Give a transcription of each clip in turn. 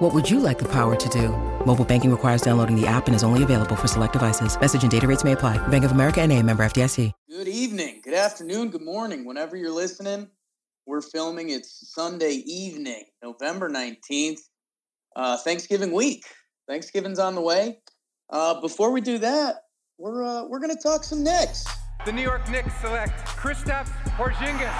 What would you like the power to do? Mobile banking requires downloading the app and is only available for select devices. Message and data rates may apply. Bank of America and a member FDIC. Good evening, good afternoon, good morning. Whenever you're listening, we're filming. It's Sunday evening, November 19th, uh, Thanksgiving week. Thanksgiving's on the way. Uh, before we do that, we're uh, we're gonna talk some Knicks. The New York Knicks select Kristaps Porzingis.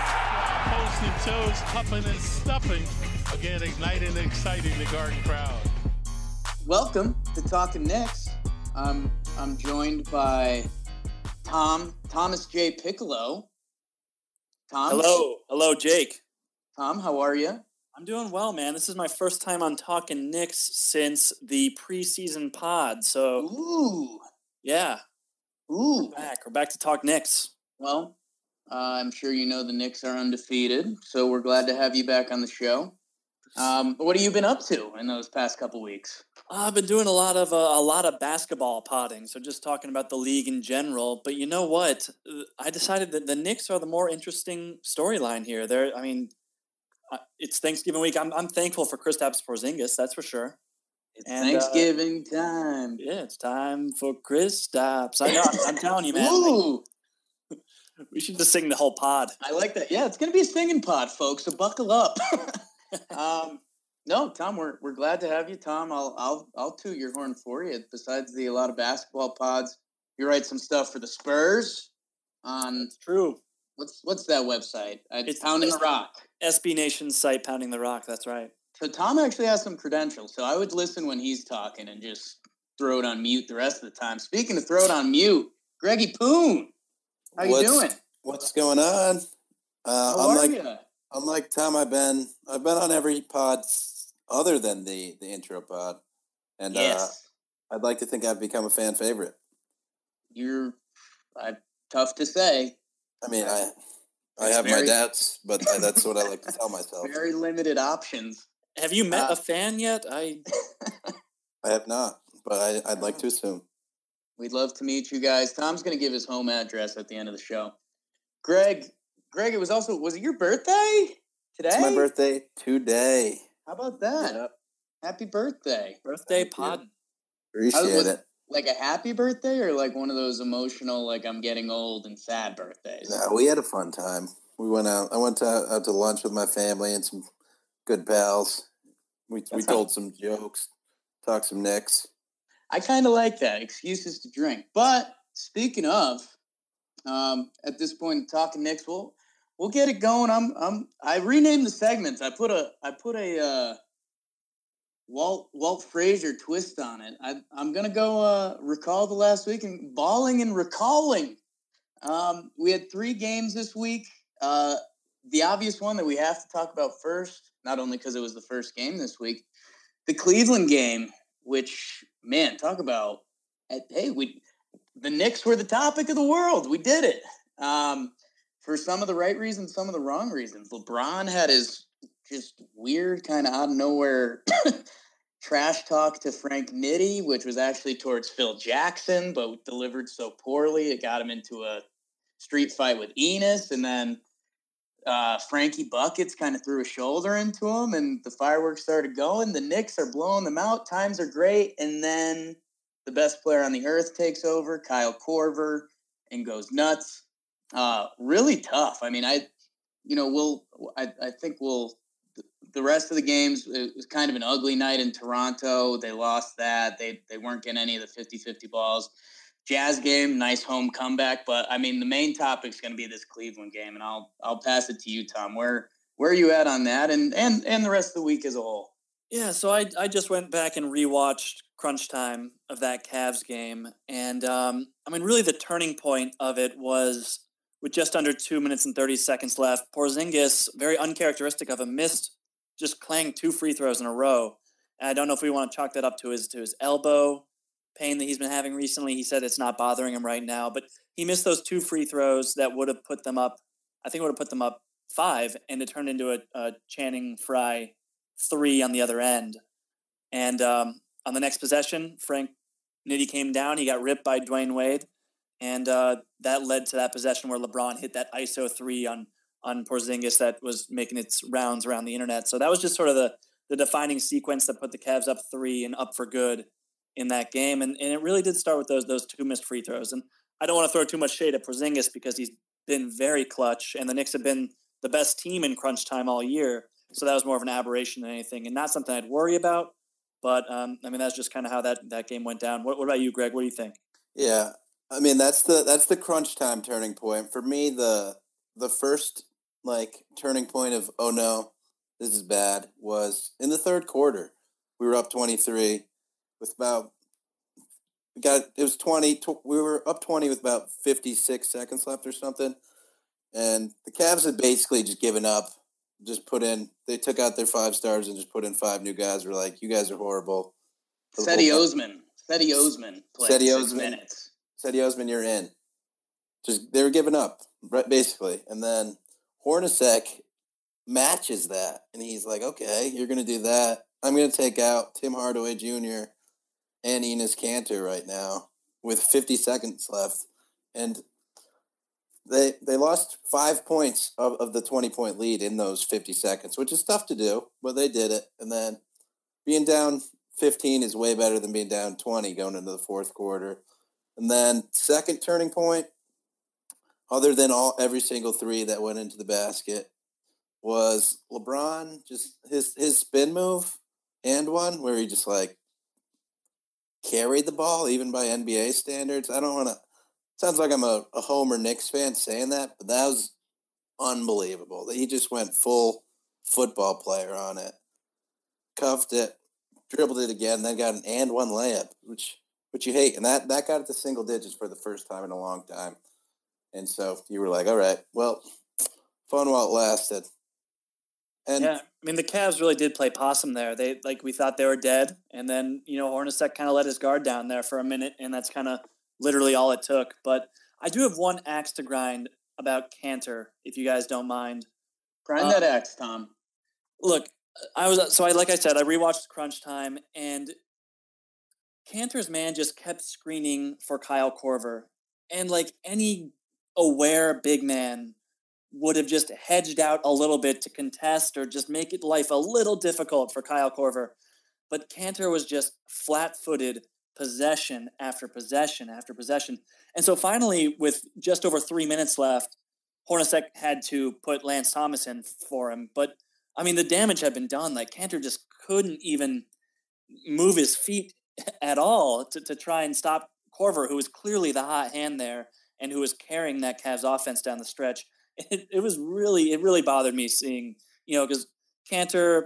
Toes and toes, huffing and stuffing. Again, igniting and exciting the Garden crowd. Welcome to Talking Knicks. I'm I'm joined by Tom Thomas J Piccolo. Tom, Hello, hello, Jake. Tom. How are you? I'm doing well, man. This is my first time on Talking Knicks since the preseason pod. So, Ooh, yeah, ooh. we're back. We're back to talk Knicks. Well, uh, I'm sure you know the Knicks are undefeated, so we're glad to have you back on the show. Um, what have you been up to in those past couple weeks? I've been doing a lot of uh, a lot of basketball potting, so just talking about the league in general. But you know what? Uh, I decided that the Knicks are the more interesting storyline here. They're, I mean, uh, it's Thanksgiving week. I'm I'm thankful for Kristaps Porzingis, that's for sure. It's And, uh, Thanksgiving time. Yeah, it's time for Kristaps. I know. I'm, I'm telling you, man. Ooh, We should just sing the whole pod. I like that. Yeah, it's gonna be a singing pod, folks. So buckle up. um, no, Tom, we're we're glad to have you, Tom. I'll I'll I'll toot your horn for you. Besides the a lot of basketball pods, you write some stuff for the Spurs on It's true. what's what's that website? Uh, It's- Pounding the Rock. SB Nation's site, Pounding the Rock. That's right. So Tom actually has some credentials, so I would listen when he's talking and just throw it on mute the rest of the time. Speaking of throw it on mute, Greggy Poon, how you What's- doing? What's going on? Uh, How are unlike you? Unlike Tom, I've been I've been on every pod other than the the intro pod, and uh, I'd like to think I've become a fan favorite. you're uh, tough to say. I mean, I I It's have very- my doubts, but I, that's what I like to tell myself. Very limited options. Have you met Uh, a fan yet? I I have not, but I, I'd like to assume. We'd love to meet you guys. Tom's going to give his home address at the end of the show. Greg, Greg, it was also was it your birthday today? It's my birthday today. How about that? Happy birthday! birthday Thank you. pod. Appreciate was- it. Like a happy birthday or like one of those emotional, like I'm getting old and sad birthdays. No, we had a fun time. We went out. I went to, out to lunch with my family and some good pals. We we That's how- told some jokes, talked some Knicks. I kind of like that. Excuses to drink. But speaking of, um, at this point talking Knicks, we'll we'll get it going. I'm I'm I renamed the segments. I put a I put a uh, Walt Walt Frazier twist on it. I I'm gonna go uh, recall the last week and balling and recalling. Um, we had three games this week. Uh, the obvious one that we have to talk about first, not only because it was the first game this week, the Cleveland game, which man, talk about hey, we the Knicks were the topic of the world. We did it. Um, for some of the right reasons, some of the wrong reasons. LeBron had his just weird, kind of out of nowhere trash talk to Frank Nitti, which was actually towards Phil Jackson, but delivered so poorly it got him into a street fight with Enes, and then uh, Frankie Buckets kind of threw a shoulder into him, and the fireworks started going. The Knicks are blowing them out. Times are great, and then the best player on the earth takes over, Kyle Korver, and goes nuts. Uh, really tough. I mean, I, you know, we'll. I, I think we'll. The rest of the games, it was kind of an ugly night in Toronto. They lost that. They they weren't getting any of the 50-50 balls. Jazz game, nice home comeback. But I mean, the main topic is going to be this Cleveland game, and I'll I'll pass it to you, Tom. Where where are you at on that, and and and the rest of the week as a whole? Yeah, so I I just went back and rewatched crunch time of that Cavs game, and um, I mean, really, the turning point of it was with just under two minutes and thirty seconds left. Porzingis, very uncharacteristic of him, missed just clang two free throws in a row. And I don't know if we want to chalk that up to his to his elbow pain that he's been having recently. He said it's not bothering him right now, but he missed those two free throws that would have put them up. I think would have put them up five, and it turned into a, a Channing Frye three on the other end. And um, on the next possession, Frank Nitti came down. He got ripped by Dwyane Wade, and uh, that led to that possession where LeBron hit that ISO three on on Porzingis that was making its rounds around the internet. So that was just sort of the the defining sequence that put the Cavs up three and up for good in that game. And, and it really did start with those those two missed free throws. And I don't want to throw too much shade at Porzingis because he's been very clutch, and the Knicks have been the best team in crunch time all year. So that was more of an aberration than anything, and not something I'd worry about. But um, I mean, that's just kind of how that that game went down. What, what about you, Greg? What do you think? Yeah, I mean that's the that's the crunch time turning point for me. The the first like turning point of oh no, this is bad was in the third quarter. We were up twenty three with about we got it was 20 tw- we were up 20 with about 56 seconds left or something and the Cavs had basically just given up just put in they took out their five stars and just put in five new guys were like you guys are horrible Cedi Osman Cedi Osman played Cedi Osman minutes. Cedi Osman you're in just they were giving up basically and then Hornacek matches that and he's like okay you're gonna do that I'm gonna take out Tim Hardaway Jr and Enes Kanter right now with 50 seconds left. And they they lost five points of, of the 20 point lead in those 50 seconds, which is tough to do, but they did it. And then being down 15 is way better than being down 20 going into the fourth quarter. And then second turning point, other than all every single three that went into the basket, was LeBron just his his spin move and one where he just like carried the ball, even by NBA standards. I don't want to. Sounds like I'm a, a Homer Knicks fan saying that, but that was unbelievable. That he just went full football player on it, cuffed it, dribbled it again, then got an and one layup, which which you hate, and that that got it to single digits for the first time in a long time. And so you were like, all right, well, fun while it lasted. And yeah, I mean the Cavs really did play possum there. They like we thought they were dead, and then you know Hornacek kind of let his guard down there for a minute, and that's kind of literally all it took. But I do have one axe to grind about Kanter, if you guys don't mind. Grind um, that axe, Tom. Look, I was so I like I said I rewatched Crunch Time, and Kanter's man just kept screening for Kyle Korver, and like any aware big man would have just hedged out a little bit to contest or just make it life a little difficult for Kyle Korver. But Kanter was just flat footed possession after possession after possession. And so finally, with just over three minutes left, Hornacek had to put Lance Thomas in for him. But I mean, the damage had been done. Like Kanter just couldn't even move his feet at all to, to try and stop Korver, who was clearly the hot hand there and who was carrying that Cavs offense down the stretch it, it was really it really bothered me seeing you know because Kanter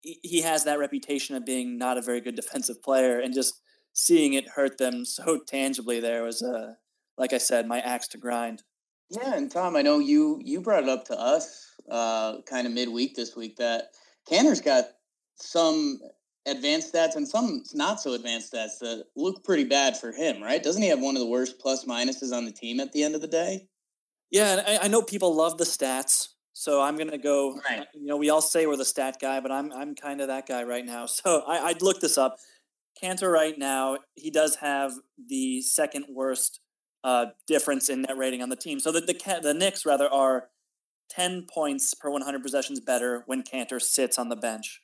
he has that reputation of being not a very good defensive player and just seeing it hurt them so tangibly there was a uh, like I said my axe to grind. Yeah, and Tom, I know you you brought it up to us uh, kind of midweek this week that Kanter's got some advanced stats and some not so advanced stats that look pretty bad for him, right? Doesn't he have one of the worst plus minuses on the team at the end of the day? Yeah, I, I know people love the stats, so I'm gonna go. Right. You know, we all say we're the stat guy, but I'm I'm kind of that guy right now. So I, I'd look this up. Kanter right now, he does have the second worst uh, difference in net rating on the team. So the the the Knicks rather are ten points per 100 possessions better when Kanter sits on the bench,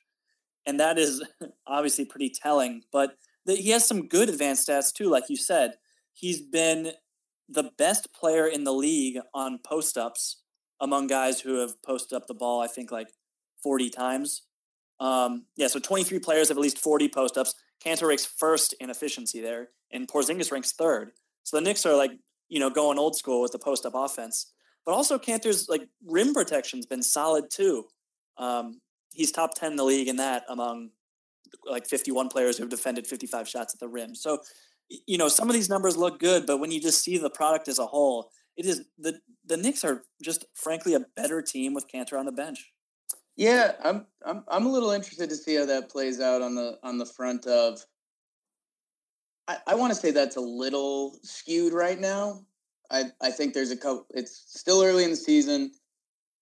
and that is obviously pretty telling. But the, he has some good advanced stats too, like you said. He's been the best player in the league on post ups among guys who have posted up the ball, I think like 40 times. Um, yeah, so 23 players have at least 40 post ups. Kanter ranks first in efficiency there, and Porzingis ranks third. So the Knicks are like, you know, going old school with the post up offense. But also Kanter's like rim protection's been solid too. Um, he's top 10 in the league in that among like 51 players who have defended 55 shots at the rim. So you know, some of these numbers look good, but when you just see the product as a whole, it is the the Knicks are just frankly a better team with Kanter on the bench. Yeah, I'm I'm I'm a little interested to see how that plays out on the on the front of I, I want to say that's a little skewed right now. I I think there's a couple. It's still early in the season.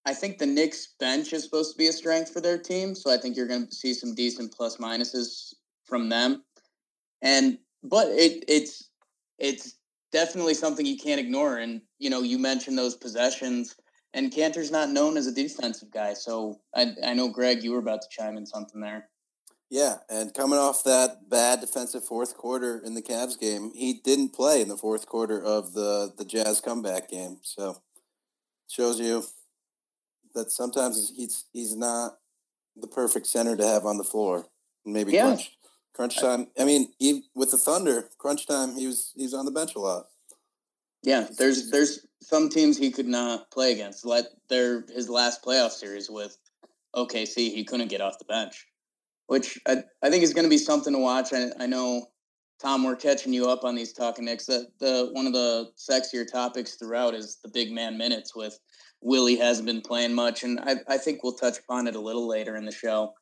I think the Knicks bench is supposed to be a strength for their team, so I think you're going to see some decent plus minuses from them. And but it it's it's definitely something you can't ignore. And you know, you mentioned those possessions, and Kanter's not known as a defensive guy. So I I know Greg, you were about to chime in something there. Yeah, and coming off that bad defensive fourth quarter in the Cavs game, he didn't play in the fourth quarter of the the Jazz comeback game. So shows you that sometimes he's he's not the perfect center to have on the floor. Maybe yeah. crunch crunch time. I mean, he, with the Thunder, crunch time, he was he's on the bench a lot. Yeah, there's there's some teams he could not play against. Let their his last playoff series with OKC, he couldn't get off the bench, which I, I think is going to be something to watch. I, I know Tom, we're catching you up on these talking Knicks. That the one of the sexier topics throughout is the big man minutes with Willy hasn't been playing much, and I, I think we'll touch upon it a little later in the show.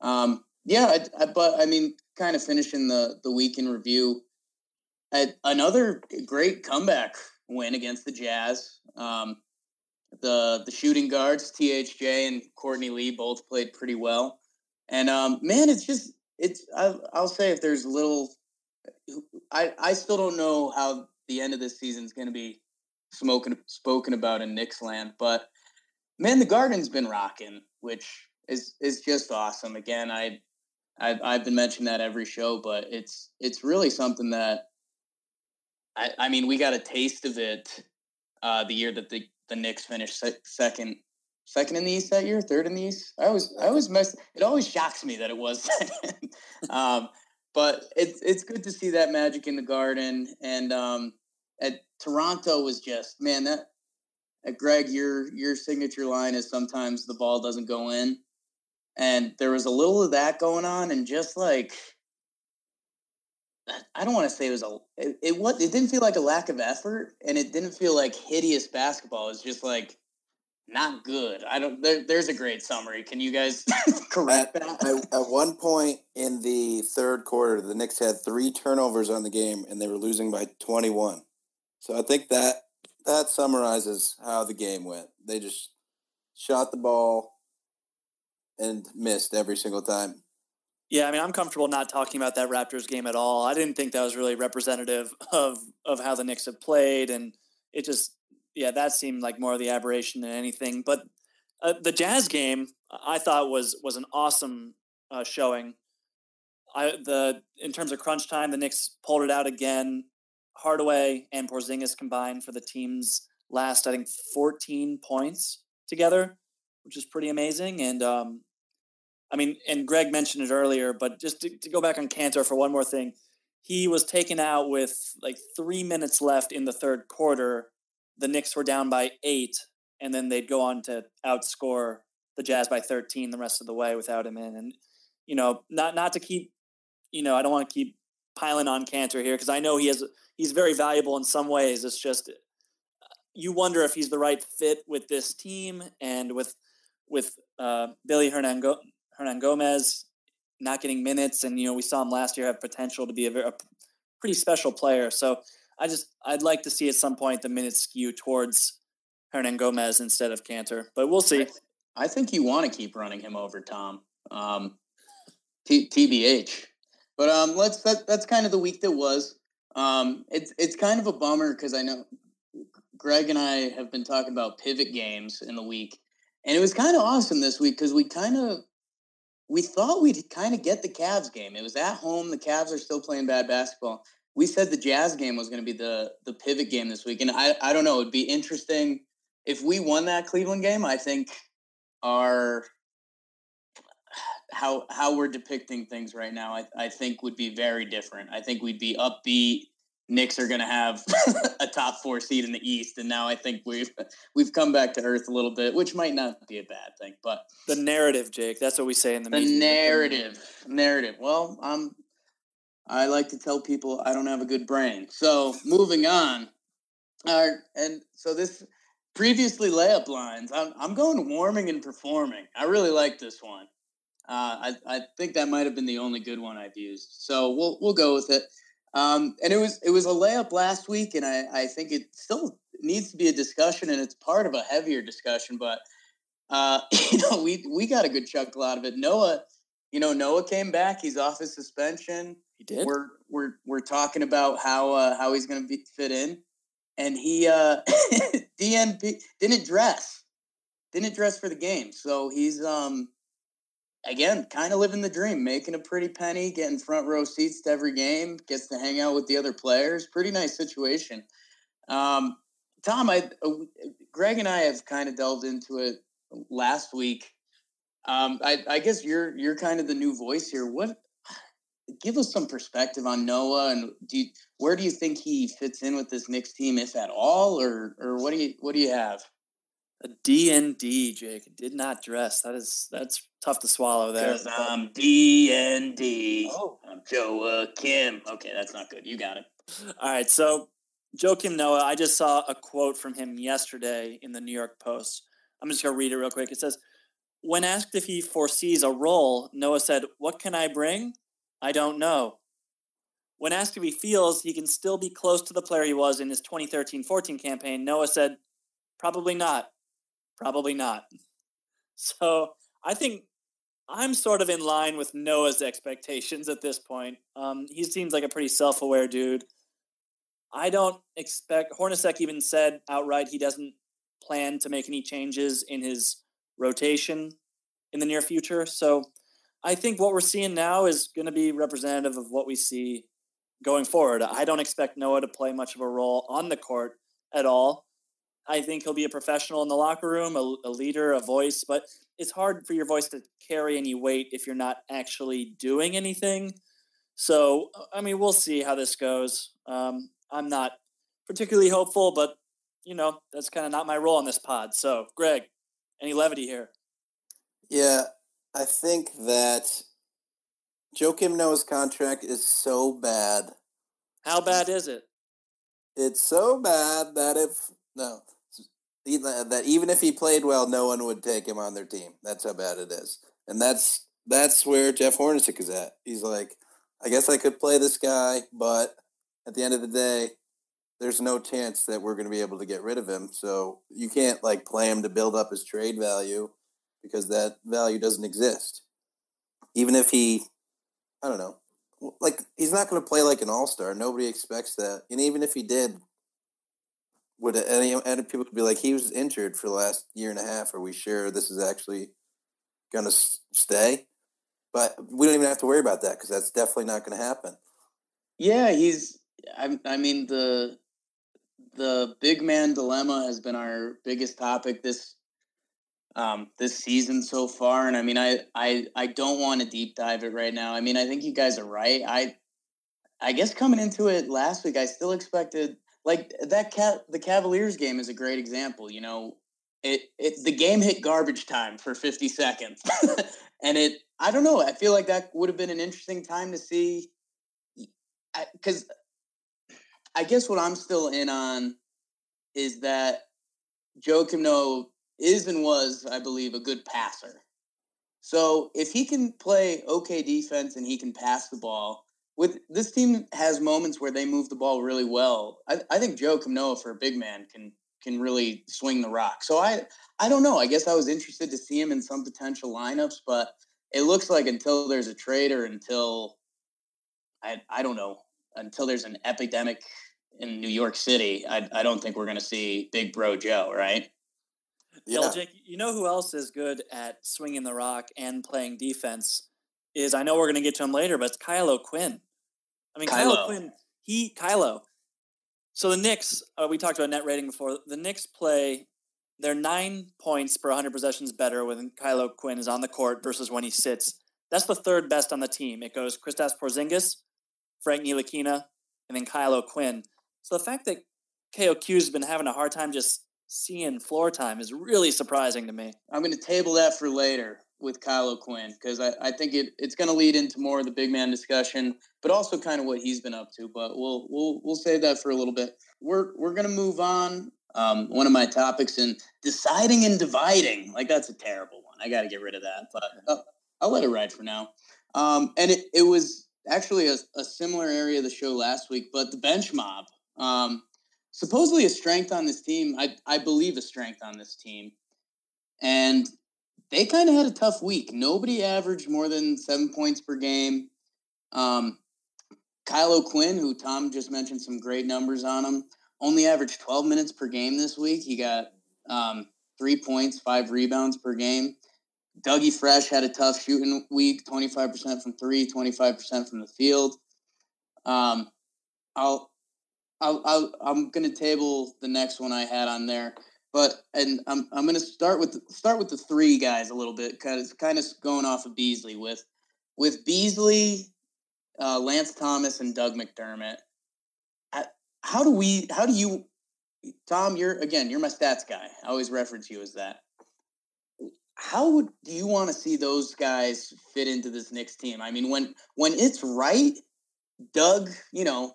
Um, yeah, I, I, but I mean, kind of finishing the the week in review, another great comeback win against the Jazz. Um, the the shooting guards, THJ and Courtney Lee, both played pretty well. And um, man, it's just it's I, I'll say if there's little, I I still don't know how the end of this season is going to be smoking spoken about in Knicks land. But man, the Garden's been rocking, which is is just awesome. Again, I I've I've been mentioning that every show, but it's it's really something that I I mean we got a taste of it uh, the year that the the Knicks finished se- second second in the East that year, third in the East. I was I was mess. It always shocks me that it was um, but it's it's good to see that magic in the Garden, and um, at Toronto was just man that. At Greg, your your signature line is sometimes the ball doesn't go in, and there was a little of that going on, and just like I don't want to say it was a it, it what it didn't feel like a lack of effort, and it didn't feel like hideous basketball. It was just like not good. I don't. There, there's a great summary. Can you guys correct that? At, at, one point in the third quarter, the Knicks had three turnovers on the game, and they were losing by 21. So I think that that summarizes how the game went. They just shot the ball and missed every single time. Yeah, I mean, I'm comfortable not talking about that Raptors game at all. I didn't think that was really representative of of how the Knicks have played, and it just, yeah, that seemed like more of the aberration than anything. But uh, the Jazz game, I thought was was an awesome uh, showing. I the in terms of crunch time, the Knicks pulled it out again. Hardaway and Porzingis combined for the team's last, I think, 14 points together, which is pretty amazing. And um, I mean, and Greg mentioned it earlier, but just to, to, go back on Kanter for one more thing, he was taken out with like three minutes left in the third quarter. The Knicks were down by eight, and then they'd go on to outscore the Jazz by 13 the rest of the way without him in. And you know, not not to keep, you know, I don't want to keep piling on Kanter here because I know he has he's very valuable in some ways. It's just you wonder if he's the right fit with this team and with with uh, Billy Hernan Gomez not getting minutes, and you know we saw him last year have potential to be a, very, a pretty special player. So I just I'd like to see at some point the minutes skew towards Hernangómez instead of Kanter, but we'll see. I think you want to keep running him over Tom. Um, T- TBH. But um, let's that, that's kind of the week that was. Um, it's it's kind of a bummer because I know Greg and I have been talking about pivot games in the week, and it was kind of awesome this week because we kind of we thought we'd kind of get the Cavs game. It was at home. The Cavs are still playing bad basketball. We said the Jazz game was going to be the the pivot game this week, and I I don't know. It'd be interesting if we won that Cleveland game. I think our how how we're depicting things right now, I, I think would be very different. I think we'd be upbeat. Knicks are going to have a top four seed in the East, and now I think we've we've come back to earth a little bit, which might not be a bad thing. But the narrative, Jake, that's what we say in the the media. narrative, narrative. Well, I'm I like to tell people I don't have a good brain. So moving on, uh, and so this previously layup lines. I'm I'm going warming and performing. I really like this one. Uh, I, I think that might have been the only good one I've used. So we'll we'll go with it. Um, and it was it was a layup last week, and I, I think it still needs to be a discussion, and it's part of a heavier discussion. But uh, you know, we we got a good chuckle out of it. Noah, you know, Noah came back. He's off his suspension. He did. We're we're we're talking about how uh, how he's going to fit in, and he uh, DNP didn't dress, didn't dress for the game. So he's um again, kind of living the dream, making a pretty penny, getting front row seats to every game, gets to hang out with the other players. Pretty nice situation. Um, Tom, I, uh, Greg and I have kind of delved into it last week. Um, I, I guess you're you're kind of the new voice here. What? Give us some perspective on Noah, and do you, where do you think he fits in with this Knicks team, if at all, or or what do you what do you have? A DND, Jake. Did not dress. That is that's tough to swallow there. Because I'm DND. Oh. I'm Joe Kim. Okay, that's not good. You got it. All right. So Joakim Noah, I just saw a quote from him yesterday in the New York Post. I'm just gonna read it real quick. It says, When asked if he foresees a role, Noah said, What can I bring? I don't know. When asked if he feels he can still be close to the player he was in his 2013 14 campaign, Noah said, Probably not. Probably not. So I think I'm sort of in line with Noah's expectations at this point. Um, he seems like a pretty self aware dude. I don't expect, Hornacek even said outright he doesn't plan to make any changes in his rotation in the near future. So I think what we're seeing now is going to be representative of what we see going forward. I don't expect Noah to play much of a role on the court at all. I think he'll be a professional in the locker room, a, a, leader, a voice, but it's hard for your voice to carry any weight if you're not actually doing anything. So, I mean, we'll see how this goes. Um, I'm not particularly hopeful, but, you know, that's kind of not my role on this pod. So, Greg, any levity here? Yeah, I think that Joakim Noah's contract is so bad. How bad is it? It's so bad that if no, that even if he played well, no one would take him on their team. That's how bad it is, and that's that's where Jeff Hornacek is at. He's like, I guess I could play this guy, but at the end of the day, there's no chance that we're going to be able to get rid of him. So you can't like play him to build up his trade value because that value doesn't exist. Even if he, I don't know, like he's not going to play like an all star. Nobody expects that, and even if he did, would any, any people could be like, he was injured for the last year and a half? Are we sure this is actually going to stay? But we don't even have to worry about that because that's definitely not going to happen. Yeah, he's. I, I mean the the big man dilemma has been our biggest topic this um, this season so far, and I mean, I I I don't want to deep dive it right now. I mean, I think you guys are right. I I guess coming into it last week, I still expected like that cat the Cavaliers game is a great example. You know, it it the game hit garbage time for 50 seconds. and it I don't know, I feel like that would have been an interesting time to see cuz I guess what I'm still in on is that Joe Noah is and was, I believe, a good passer. So if he can play okay defense and he can pass the ball, with this team has moments where they move the ball really well. I, I think Joe Noah for a big man can can really swing the rock. So I I don't know. I guess I was interested to see him in some potential lineups, but it looks like until there's a trade or until I I don't know until there's an epidemic in New York City, I I don't think we're going to see Big Bro Joe, right? Yeah. Jake, you know who else is good at swinging the rock and playing defense? Is I know we're going to get to him later, but it's Kyle O'Quinn. I mean, Kyle, Kyle O'Quinn, he, Kylo. So the Knicks, uh, we talked about net rating before. The Knicks play, they're nine points per 100 possessions better when Kyle O'Quinn is on the court versus when he sits. That's the third best on the team. It goes Kristaps Porzingis, Frank Ntilikina, and then Kyle O'Quinn. So the fact that KOQ's been having a hard time just seeing floor time is really surprising to me. I'm going to table that for later with Kyle Quinn because I, I think it, it's going to lead into more of the big man discussion, but also kind of what he's been up to. But we'll we'll we'll save that for a little bit. We're we're going to move on. Um, one of my topics in deciding and dividing, like that's a terrible one. I got to get rid of that, but uh, I'll let it ride for now. Um, and it, it was actually a, a, similar area of the show last week, but the bench mob. Um, supposedly a strength on this team. I I believe a strength on this team, and they kind of had a tough week. Nobody averaged more than seven points per game. Um, Kyle O'Quinn, who Tom just mentioned some great numbers on him, only averaged 12 minutes per game this week. He got um, three points, five rebounds per game. Dougie Fresh had a tough shooting week, 25% from three, 25% from the field. Um, I'll, I'll, I'll I'm going to table the next one I had on there, but and I'm I'm going to start with start with the three guys a little bit because kind of going off of Beasley with with Beasley, uh, Lance Thomas, and Doug McDermott. How do we? How do you, Tom? You're again, you're my stats guy. I always reference you as that how would do you want to see those guys fit into this Knicks team? I mean, when when it's right, Doug, you know,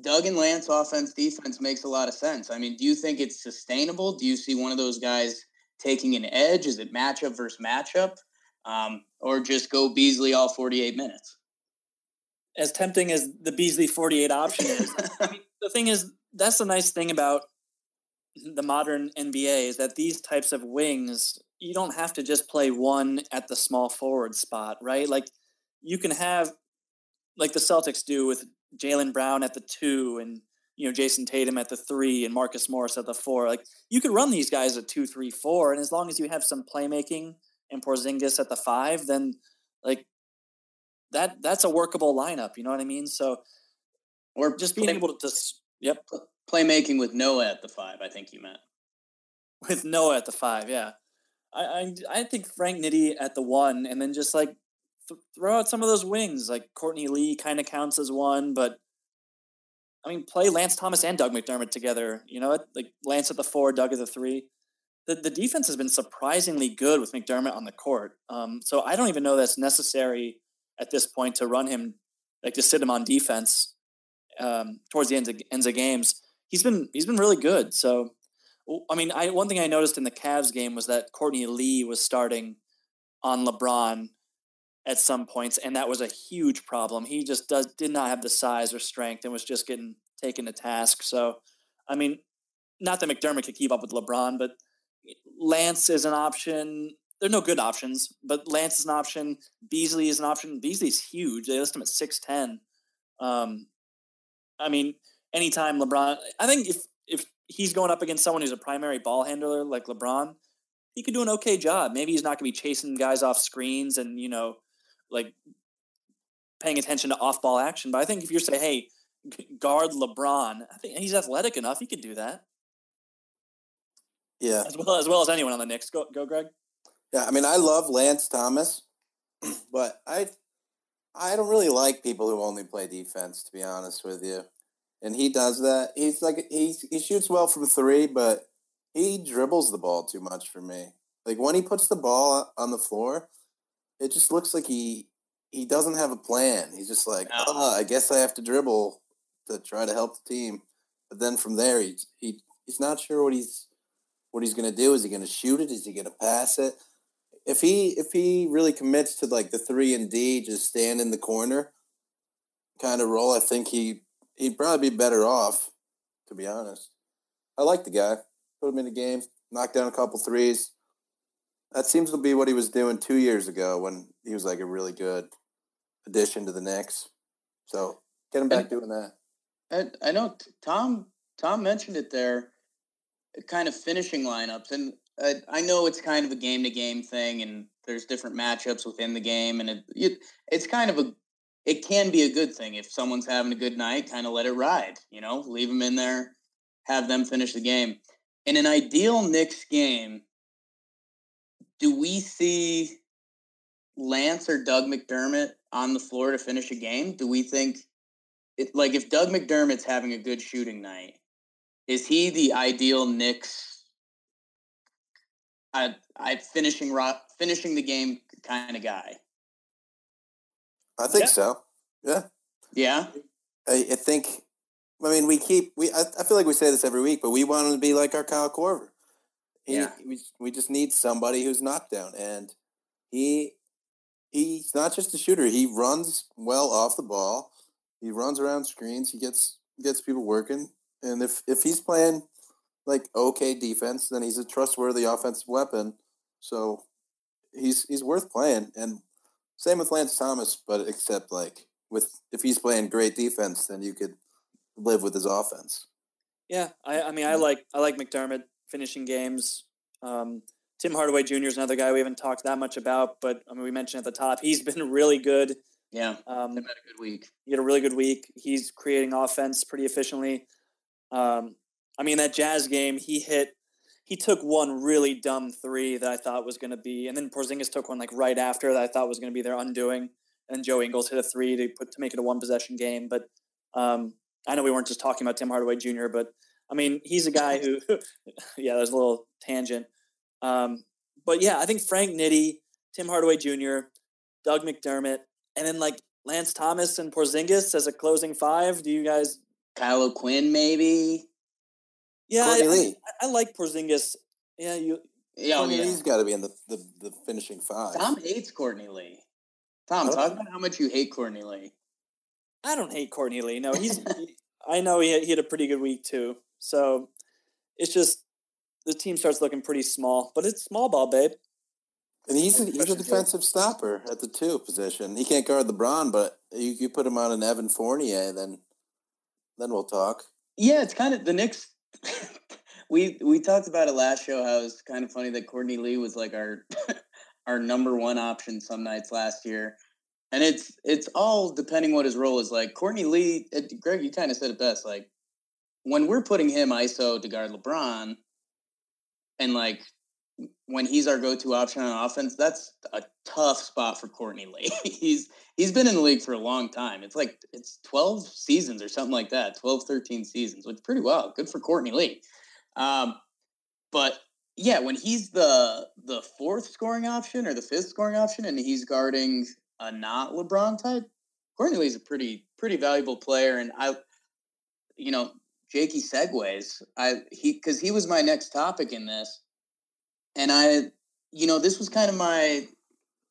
Doug and Lance offense defense makes a lot of sense. I mean, do you think it's sustainable? Do you see one of those guys taking an edge? Is it matchup versus matchup, um, or just go Beasley all forty eight minutes? As tempting as the Beasley forty eight option is, I mean, the thing is that's the nice thing about the modern NBA is that these types of wings you don't have to just play one at the small forward spot, right? Like you can have like the Celtics do with Jaylen Brown at the two and you know Jayson Tatum at the three and Marcus Morris at the four. Like you could run these guys at two, three, four, and as long as you have some playmaking and Porzingis at the five, then like that that's a workable lineup. You know what I mean? So or just being play, able to just yep playmaking with Noah at the five. I think you meant with Noah at the five. Yeah. I, I, I think Frank Nitti at the one, and then just like th- throw out some of those wings. Like Courtney Lee kind of counts as one, but I mean, play Lance Thomas and Doug McDermott together. You know, like Lance at the four, Doug at the three. The the defense has been surprisingly good with McDermott on the court. Um, so I don't even know that's necessary at this point to run him, like to sit him on defense um, towards the ends of, ends of games. He's been he's been really good. So I mean, I one thing I noticed in the Cavs game was that Courtney Lee was starting on LeBron at some points, and that was a huge problem. He just does did not have the size or strength, and was just getting taken to task. So, I mean, not that McDermott could keep up with LeBron, but Lance is an option. There are no good options, but Lance is an option. Beasley is an option. Beasley's huge. They list him at six ten. Um, I mean, anytime LeBron, I think if if he's going up against someone who's a primary ball handler like LeBron, he could do an okay job. Maybe he's not going to be chasing guys off screens and, you know, like paying attention to off ball action. But I think if you're saying, hey, guard LeBron, I think he's athletic enough. He could do that. Yeah. As well as well as anyone on the Knicks. Go go, Greg. Yeah, I mean I love Lance Thomas, but I I don't really like people who only play defense, to be honest with you and he does that. He's like he he shoots well from three, but he dribbles the ball too much for me. Like when he puts the ball on the floor, it just looks like he he doesn't have a plan. He's just like, no. oh, I guess I have to dribble to try to help the team. But then from there, he's he he's not sure what he's what he's gonna do. Is he gonna shoot it? Is he gonna pass it? If he if he really commits to like the three and D, just stand in the corner kind of role, I think he he'd probably be better off, to be honest. I like the guy. Put him in the game, knocked down a couple threes. That seems to be what he was doing two years ago when he was like a really good addition to the Knicks. So get him back and, doing that. And I know Tom. Tom mentioned it there, uh, kind of finishing lineups, and I, I know it's kind of a game to game thing, and there's different matchups within the game, and it, it it's kind of a it can be a good thing if someone's having a good night. Kind of let it ride, you know, leave them in there, have them finish the game. In an ideal Knicks game, do we see Lance or Doug McDermott on the floor to finish a game? Do we think it like if Doug McDermott's having a good shooting night, is he the ideal Knicks I I finishing finishing the game kind of guy? I think yeah. so. Yeah. Yeah. I, I, think. I mean, we keep we. I, I, feel like we say this every week, but we want him to be like our Kyle Korver. He, yeah. We we just need somebody who's knockdown, and he he's not just a shooter. He runs well off the ball. He runs around screens. He gets gets people working. And if if he's playing like okay defense, then he's a trustworthy offensive weapon. So he's he's worth playing. And same with Lance Thomas, but except like with if he's playing great defense, then you could live with his offense. Yeah, I, I mean, I mm. like I like McDermott finishing games. Um, Tim Hardaway Jr. is another guy we haven't talked that much about, but I mean, we mentioned at the top he's been really good. Yeah, um, had a good week. He had a really good week. He's creating offense pretty efficiently. Um, I mean, that Jazz game, he hit. He took one really dumb three that I thought was going to be, and then Porzingis took one like right after that I thought was going to be their undoing, and Joe Ingles hit a three to put to make it a one possession game. But um, I know we weren't just talking about Tim Hardaway Jr., but I mean, he's a guy who, yeah, there's a little tangent. Um, but yeah, I think Frank Nitti, Tim Hardaway Jr., Doug McDermott, and then like Lance Thomas and Porzingis as a closing five. Do you guys? Kyle Quinn, maybe. Yeah, I, I, I, like Porzingis. Yeah, you. Yeah, Courtney yeah. Lee's got to be in the, the, the finishing five. Tom hates Courtney Lee. Tom, talk about how much you hate Courtney Lee. I don't hate Courtney Lee. No, he's. he, I know he had, he had a pretty good week too. So it's just the team starts looking pretty small, but it's small ball, babe. And he's a, he's a defensive stopper at the two position. He can't guard LeBron, but you, you put him on an Evan Fournier, then then we'll talk. Yeah, it's kind of the Knicks. we we talked about it last show. How it's kind of funny that Courtney Lee was like our our number one option some nights last year, and it's it's all depending what his role is. Like Courtney Lee, it, Greg, you kind of said it best. Like when we're putting him ISO to guard LeBron, and like when he's our go-to option on offense, that's a tough spot for Courtney Lee. he's he's been in the league for a long time. It's like it's 12 seasons or something like that, 12, 13 seasons, which pretty well. Good for Courtney Lee. Um, but yeah, when he's the the fourth scoring option or the fifth scoring option and he's guarding a not LeBron type, Courtney Lee's a pretty pretty valuable player. And I you know, Jakey segues. I he because he was my next topic in this, and I, you know, this was kind of my.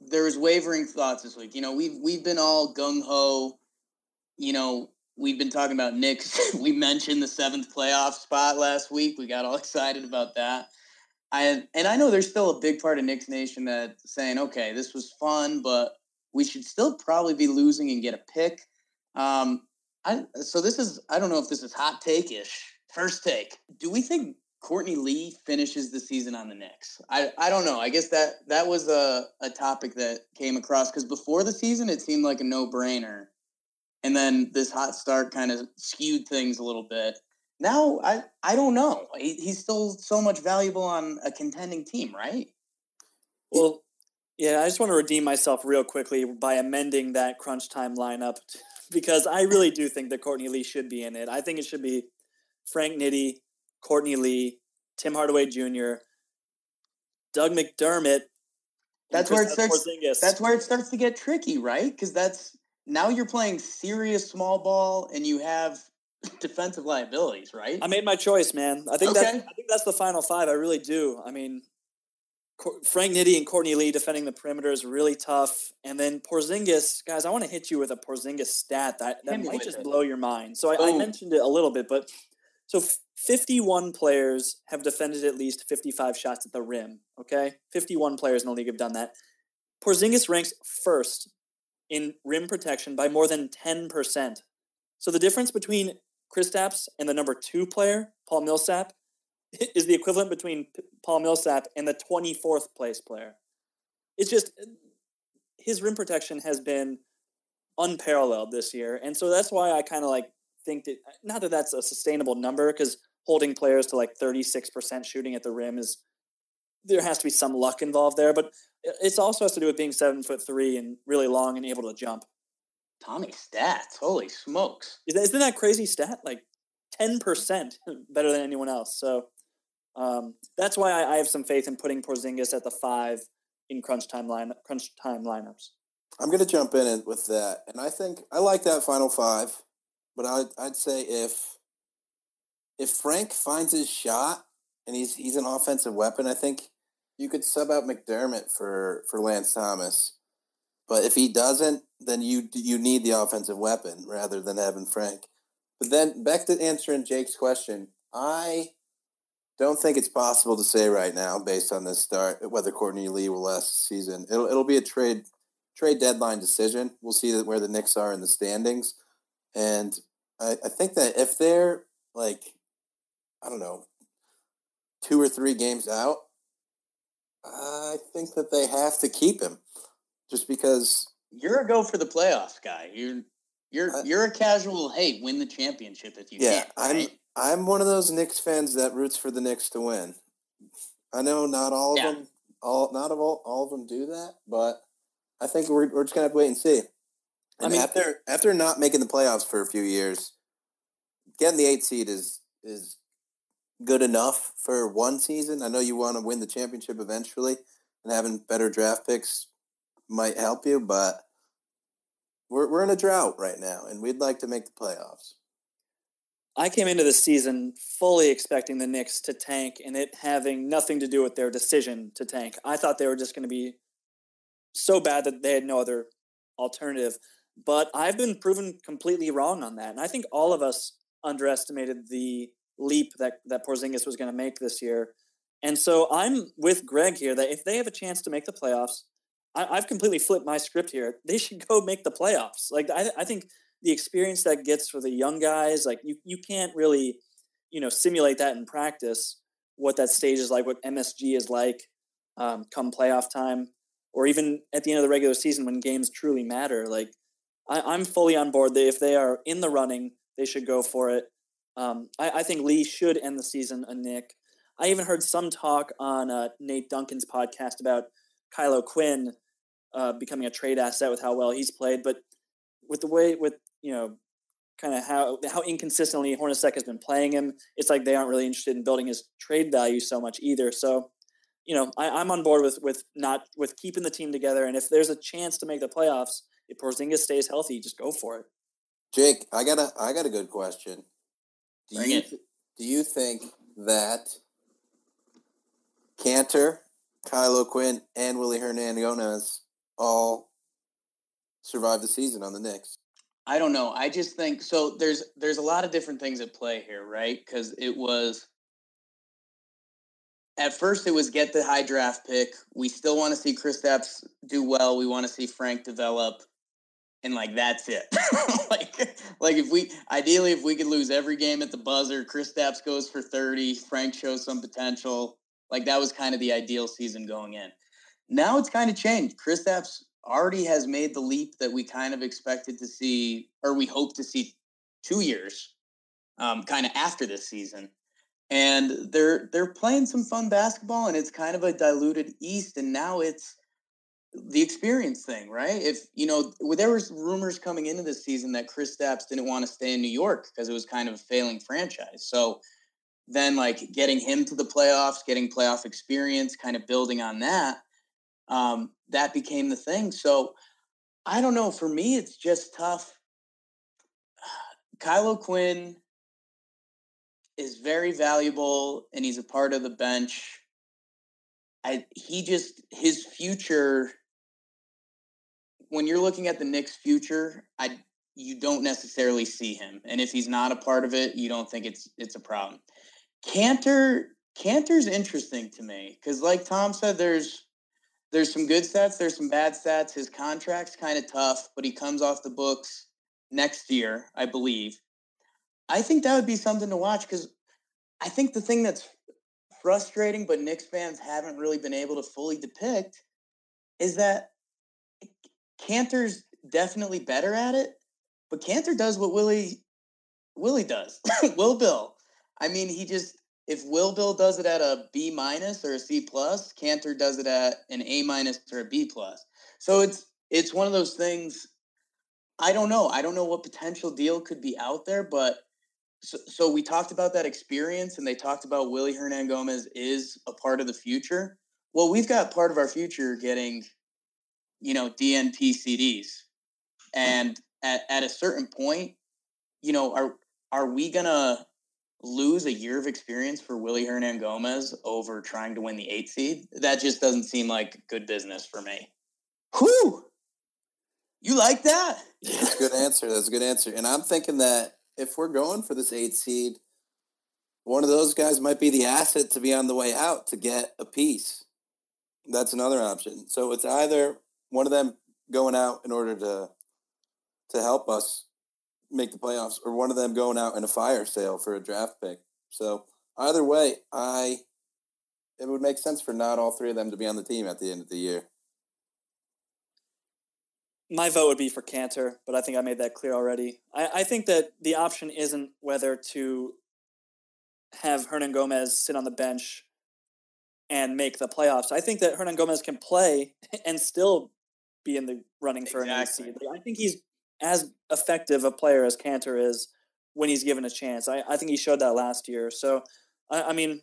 There was wavering thoughts this week. You know, we've we've been all gung ho. You know, we've been talking about Knicks. we mentioned the seventh playoff spot last week. We got all excited about that. I and I know there's still a big part of Knicks Nation that's saying, okay, this was fun, but we should still probably be losing and get a pick. Um, I, so this is I don't know if this is hot take ish. First take. Do we think Courtney Lee finishes the season on the Knicks? I, I don't know. I guess that that was a, a topic that came across because before the season it seemed like a no brainer, and then this hot start kind of skewed things a little bit. Now I I don't know. He, he's still so much valuable on a contending team, right? Well, yeah. I just want to redeem myself real quickly by amending that crunch time lineup because I really do think that Courtney Lee should be in it. I think it should be Frank Nitti, Courtney Lee, Tim Hardaway Jr., Doug McDermott. That's where it starts. That's where it starts to get tricky, right? Because that's now you're playing serious small ball, and you have defensive liabilities, right? I made my choice, man. I think okay. that I think that's the final five. I really do. I mean, Frank Nitti and Courtney Lee defending the perimeter is really tough. And then Porzingis, guys, I want to hit you with a Porzingis stat that, that might just it. blow your mind. So I, I, mentioned it a little bit, but so 51 players have defended at least 55 shots at the rim. Okay. 51 players in the league have done that. Porzingis ranks first in rim protection by more than 10%. So the difference between Kristaps and the number two player, Paul Millsap, is the equivalent between Paul Millsap and the 24th place player. It's just his rim protection has been unparalleled this year, and so that's why I kind of like think that not that that's a sustainable number because holding players to like 36% shooting at the rim is there has to be some luck involved there, but it also has to do with being seven foot three and really long and able to jump. Tommy stats, holy smokes! Isn't that crazy stat? Like ten percent better than anyone else. So um, that's why I, I, have some faith in putting Porzingis at the five in crunch time line crunch time lineups. I'm going to jump in with that, and I think I like that final five, but I'd, I'd say if if Frank finds his shot and he's he's an offensive weapon, I think you could sub out McDermott for for Lance Thomas. But if he doesn't, then you you need the offensive weapon rather than having Frank. But then back to answering Jake's question, I don't think it's possible to say right now, based on this start, whether Courtney Lee will last the season. It'll it'll be a trade trade deadline decision. We'll see where the Knicks are in the standings, and I, I think that if they're like, I don't know, two or three games out, I think that they have to keep him, just because you're a go for the playoffs guy. You're you're uh, you're a casual. Hey, win the championship if you yeah, can. Right? I'm I'm one of those Knicks fans that roots for the Knicks to win. I know not all of yeah. them, all not of all all of them do that, but I think we're we're just gonna have to wait and see. And I mean, after after not making the playoffs for a few years, getting the eight seed is is good enough for one season. I know you want to win the championship eventually, and having better draft picks might help you, but we're we're in a drought right now, and we'd like to make the playoffs. I came into the season fully expecting the Knicks to tank and it having nothing to do with their decision to tank. I thought they were just going to be so bad that they had no other alternative. But I've been proven completely wrong on that. And I think all of us underestimated the leap that, that Porzingis was going to make this year. And so I'm with Greg here that if they have a chance to make the playoffs, I, have completely flipped my script here. They should go make the playoffs. Like I, I think the experience that gets for the young guys, like you, you can't really, you know, simulate that in practice. What that stage is like, what MSG is like, um, come playoff time, or even at the end of the regular season when games truly matter. Like I, I'm fully on board that if they are in the running, they should go for it. Um, I, I, think Lee should end the season a Knick. I even heard some talk on uh, Nate Duncan's podcast about Kyle Quinn uh, becoming a trade asset with how well he's played. But with the way, with you know, kind of how how inconsistently Hornacek has been playing him, it's like they aren't really interested in building his trade value so much either. So, you know, I, am on board with with not with keeping the team together. And if there's a chance to make the playoffs, if Porzingis stays healthy, just go for it. Jake, I got a I got a good question. Do Bring you it. do you think that Kanter, Kyle O'Quinn, and Willy Hernangómez all survive the season on the Knicks? I don't know. I just think so. There's there's a lot of different things at play here, right? Because it was at first it was get the high draft pick. We still want to see Kristaps do well. We want to see Frank develop, and like that's it. like like if we ideally if we could lose every game at the buzzer, Kristaps goes for thirty, Frank shows some potential. Like that was kind of the ideal season going in. Now it's kind of changed. Kristaps already has made the leap that we kind of expected to see, or we hope to see two years, um, kind of after this season. And they're they're playing some fun basketball, and it's kind of a diluted East. And now it's the experience thing, right? If you know, there was rumors coming into this season that Kristaps didn't want to stay in New York because it was kind of a failing franchise. So then, like getting him to the playoffs, getting playoff experience, kind of building on that, um, that became the thing. So I don't know. For me, it's just tough. Kyle Quinn is very valuable and he's a part of the bench. I he just his future when you're looking at the Knicks future, I you don't necessarily see him. And if he's not a part of it, you don't think it's it's a problem. Kanter Kanter's interesting to me because like Tom said, there's there's some good stats, there's some bad stats. His contract's kind of tough, but he comes off the books next year, I believe. I think that would be something to watch because I think the thing that's frustrating, but Knicks fans haven't really been able to fully depict, is that Kanter's definitely better at it, but Kanter does what Willy Willy does. Will Bill. I mean, he just if Will Bill does it at a B minus or a C plus, Kanter does it at an A minus or a B plus. So it's it's one of those things. I don't know. I don't know what potential deal could be out there, but so, so we talked about that experience, and they talked about Willy Hernangómez is a part of the future. Well, we've got part of our future getting, you know, DNP CDs, and at, at a certain point, you know, are are we gonna lose a year of experience for Willy Hernangómez over trying to win the eight seed, that just doesn't seem like good business for me. Whew! You like that? That's a good answer. That's a good answer. And I'm thinking that if we're going for this eight seed, one of those guys might be the asset to be on the way out to get a piece. That's another option. So it's either one of them going out in order to to help us make the playoffs, or one of them going out in a fire sale for a draft pick. So either way, I it would make sense for not all three of them to be on the team at the end of the year. My vote would be for Kanter, but I think I made that clear already. I, I think that the option isn't whether to have Hernangómez sit on the bench and make the playoffs. I think that Hernangómez can play and still be in the running for exactly. an AC. I think he's as effective a player as Kanter is when he's given a chance. I, I think he showed that last year. So, I, I mean,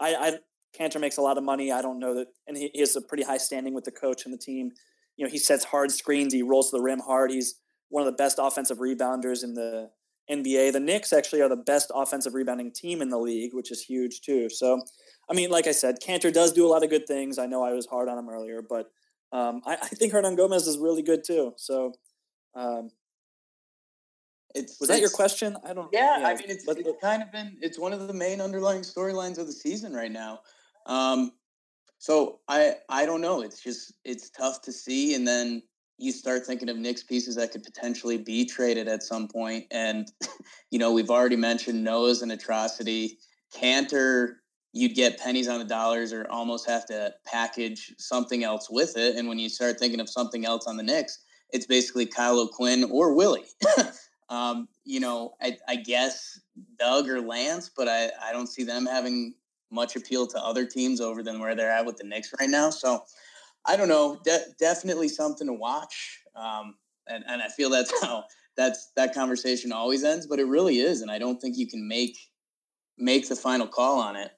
I, I Kanter makes a lot of money. I don't know that, and he, he has a pretty high standing with the coach and the team you know, he sets hard screens. He rolls to the rim hard. He's one of the best offensive rebounders in the NBA. The Knicks actually are the best offensive rebounding team in the league, which is huge too. So, I mean, like I said, Kanter does do a lot of good things. I know I was hard on him earlier, but um, I, I, think Hernangómez is really good too. So, um, it's, was that your question? I don't. Yeah, yeah I mean, it's, but, it's kind of been it's one of the main underlying storylines of the season right now. Um, so I I don't know. It's just it's tough to see, and then you start thinking of Knicks pieces that could potentially be traded at some point. And you know, we've already mentioned Noah's an atrocity. Kanter, you'd get pennies on the dollars, or almost have to package something else with it. And when you start thinking of something else on the Knicks, it's basically Kyle Quinn or Willy. um, you know, I, I guess Doug or Lance, but I, I don't see them having much appeal to other teams over than where they're at with the Knicks right now. So I don't know. De- definitely something to watch. Um, and, and I feel that's how that's that conversation always ends, but it really is. And I don't think you can make make the final call on it.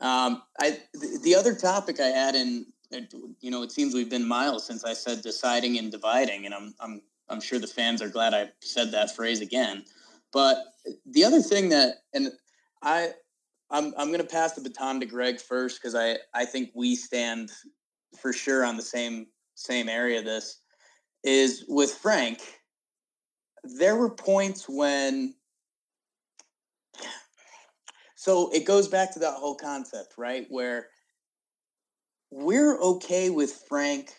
Um, I the other topic I had in you know it seems we've been miles since I said deciding and dividing, and I'm I'm I'm sure the fans are glad I said that phrase again. But the other thing that and I I'm I'm going to pass the baton to Greg first because I I think we stand for sure on the same same area. This is with Frank. There were points when. So it goes back to that whole concept, right? Where we're okay with Frank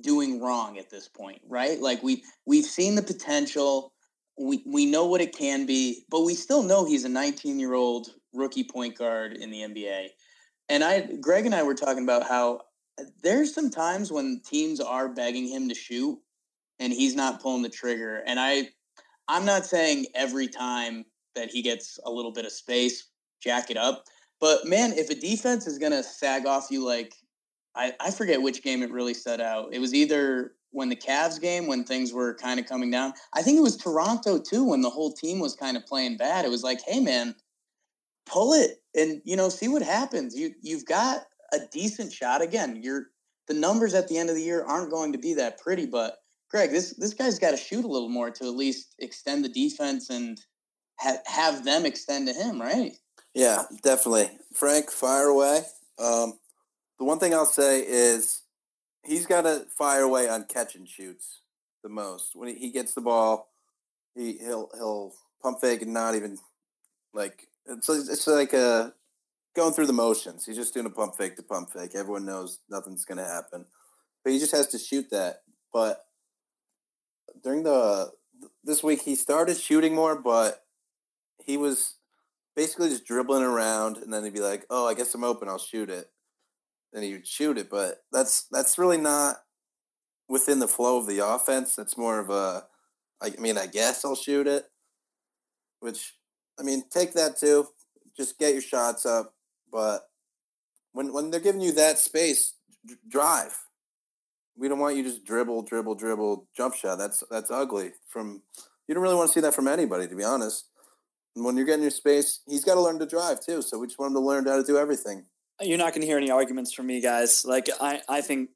doing wrong at this point, right? Like we we've seen the potential we we know what it can be, but we still know he's a 19 year old rookie point guard in the NBA. And I, Greg and I were talking about how uh, there's some times when teams are begging him to shoot, and he's not pulling the trigger. And I, I'm not saying every time that he gets a little bit of space, jack it up. But man, if a defense is gonna sag off you like I, I forget which game it really set out. It was either when the Cavs game when things were kind of coming down. I think it was Toronto too when the whole team was kind of playing bad. It was like, hey man, pull it and you know see what happens. You you've got a decent shot. Again, you're the numbers at the end of the year aren't going to be that pretty, but Greg, this this guy's got to shoot a little more to at least extend the defense and ha- have them extend to him, right? Yeah, definitely. Frank, fire away. Um, the one thing I'll say is he's got to fire away on catch and shoots the most. When he gets the ball, he he'll he'll pump fake and not even like it's it's like a going through the motions. He's just doing a pump fake to pump fake. Everyone knows nothing's going to happen, but he just has to shoot that. But during the this week, he started shooting more, but he was basically just dribbling around, and then he'd be like, "Oh, I guess I'm open. I'll shoot it." He would shoot it. But that's that's really not within the flow of the offense. That's more of a, I mean, I guess I'll shoot it. Which, I mean, take that too. Just get your shots up. But when when they're giving you that space, d- drive. We don't want you just dribble, dribble, dribble, jump shot. That's that's ugly. From you don't really want to see that from anybody, to be honest. And when you're getting your space, he's got to learn to drive too. So we just want him to learn how to do everything you're not going to hear any arguments from me, guys. Like I, I think,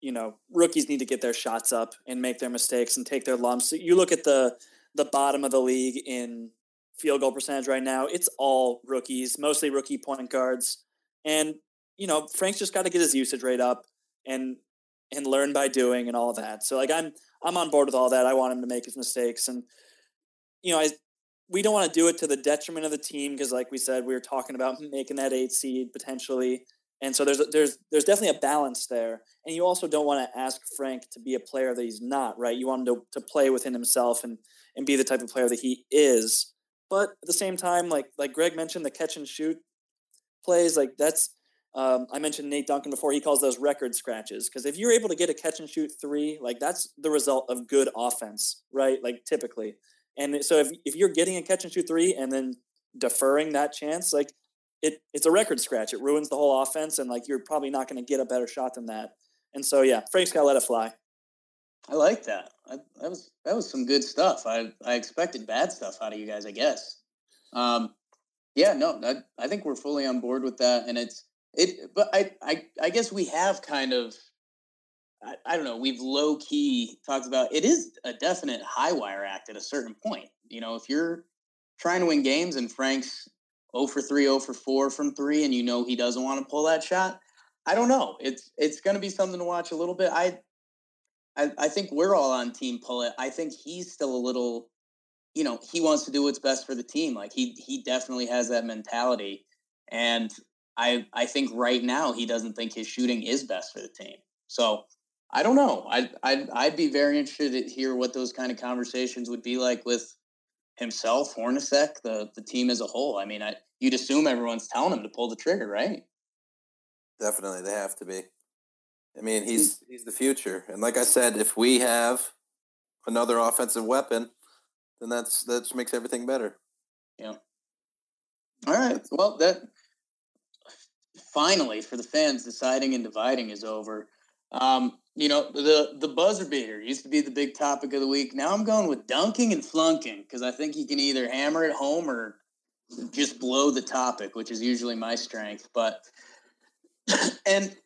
you know, rookies need to get their shots up and make their mistakes and take their lumps. You look at the the bottom of the league in field goal percentage right now. It's all rookies, mostly rookie point guards, and you know, Frank's just got to get his usage rate up and and learn by doing and all that. So like I'm I'm on board with all that. I want him to make his mistakes and you know, I we don't want to do it to the detriment of the team because, like we said, we were talking about making that eight seed potentially, and so there's there's there's definitely a balance there. And you also don't want to ask Frank to be a player that he's not, right? You want him to, to play within himself and and be the type of player that he is. But at the same time, like like Greg mentioned, the catch and shoot plays, like that's um, I mentioned Nate Duncan before. He calls those record scratches because if you're able to get a catch and shoot three, like that's the result of good offense, right? Like typically. And so if, if you're getting a catch and shoot three and then deferring that chance, like it it's a record scratch. It ruins the whole offense, and like you're probably not going to get a better shot than that. And so yeah, Frank's got to let it fly. I like that. I, that was that was some good stuff. I I expected bad stuff out of you guys. I guess. Um, yeah, no, I, I think we're fully on board with that, and it's it. But I I I guess we have kind of. I, I don't know. We've low key talked about it is a definite high wire act at a certain point. You know, if you're trying to win games and Frank's 0 for 3, 0 for 4 from three, and you know he doesn't want to pull that shot. I don't know. It's it's going to be something to watch a little bit. I, I I think we're all on team pull it. I think he's still a little, you know, he wants to do what's best for the team. Like he he definitely has that mentality, and I I think right now he doesn't think his shooting is best for the team. So I don't know. I I'd, I'd be very interested to hear what those kind of conversations would be like with himself, Hornacek, the the team as a whole. I mean, I, you'd assume everyone's telling him to pull the trigger, right? Definitely, they have to be. I mean, he's he's the future, and like I said, if we have another offensive weapon, then that's that just makes everything better. Yeah. All right. Well, that finally for the fans, deciding and dividing is over. Um, you know, the the buzzer beater used to be the big topic of the week. Now I'm going with dunking and flunking because I think you can either hammer it home or just blow the topic, which is usually my strength. But and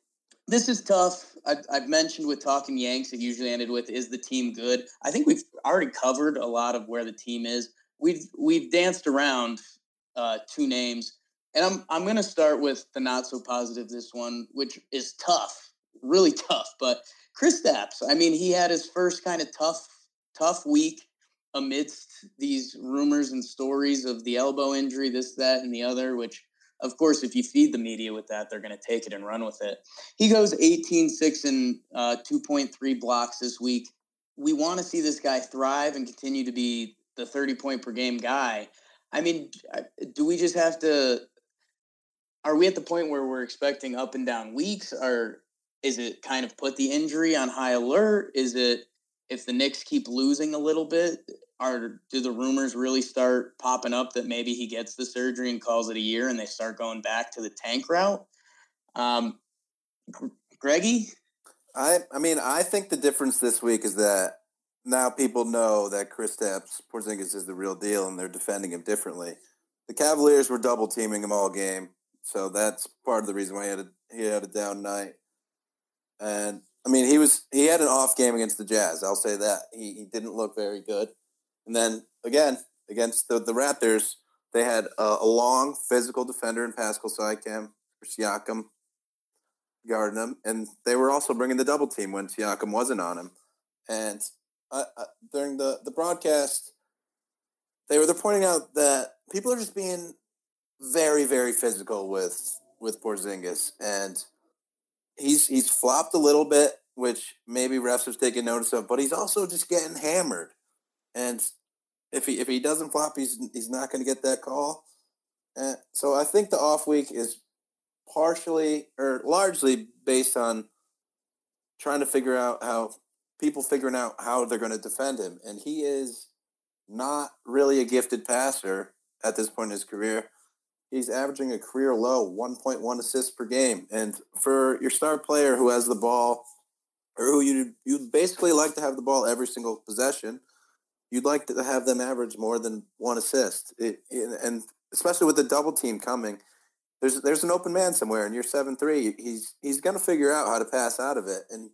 this is tough. I, I've mentioned with talking Yanks, it usually ended with "Is the team good?" I think we've already covered a lot of where the team is. We've we've danced around uh, two names, and I'm I'm going to start with the not so positive this one, which is tough, really tough. But Kristaps, I mean, he had his first kind of tough tough week amidst these rumors and stories of the elbow injury, this, that, and the other, which of course, if you feed the media with that, they're going to take it and run with it. He goes 18, 6, and uh, 2.3 blocks this week. We want to see this guy thrive and continue to be the 30 point per game guy. I mean, do we just have to? Are we at the point where we're expecting up and down weeks? Or is it kind of put the injury on high alert? Is it if the Knicks keep losing a little bit, are do the rumors really start popping up that maybe he gets the surgery and calls it a year and they start going back to the tank route? Um, Greggy? I I mean, I think the difference this week is that now people know that Kristaps Porzingis is the real deal and they're defending him differently. The Cavaliers were double teaming him all game, so that's part of the reason why he had a he had a down night. And I mean, he was he had an off game against the Jazz. I'll say that he he didn't look very good. And then again against the the Raptors, they had a, a long physical defender in Pascal Siakam, Siakam guarding him, and they were also bringing the double team when Siakam wasn't on him. And uh, uh, during the the broadcast, they were they're pointing out that people are just being very very physical with with Porzingis and he's he's flopped a little bit, which maybe refs have taken notice of, but he's also just getting hammered. And if he if he doesn't flop, he's he's not going to get that call. And so I think the off week is partially or largely based on trying to figure out how people figuring out how they're going to defend him, and he is not really a gifted passer at this point in his career he's averaging a career low 1.1 assists per game. And for your star player who has the ball, or who you you basically like to have the ball every single possession, you'd like to have them average more than one assist. It, and especially with the double team coming, there's there's an open man somewhere, and you're seven three. He's he's going to figure out how to pass out of it, and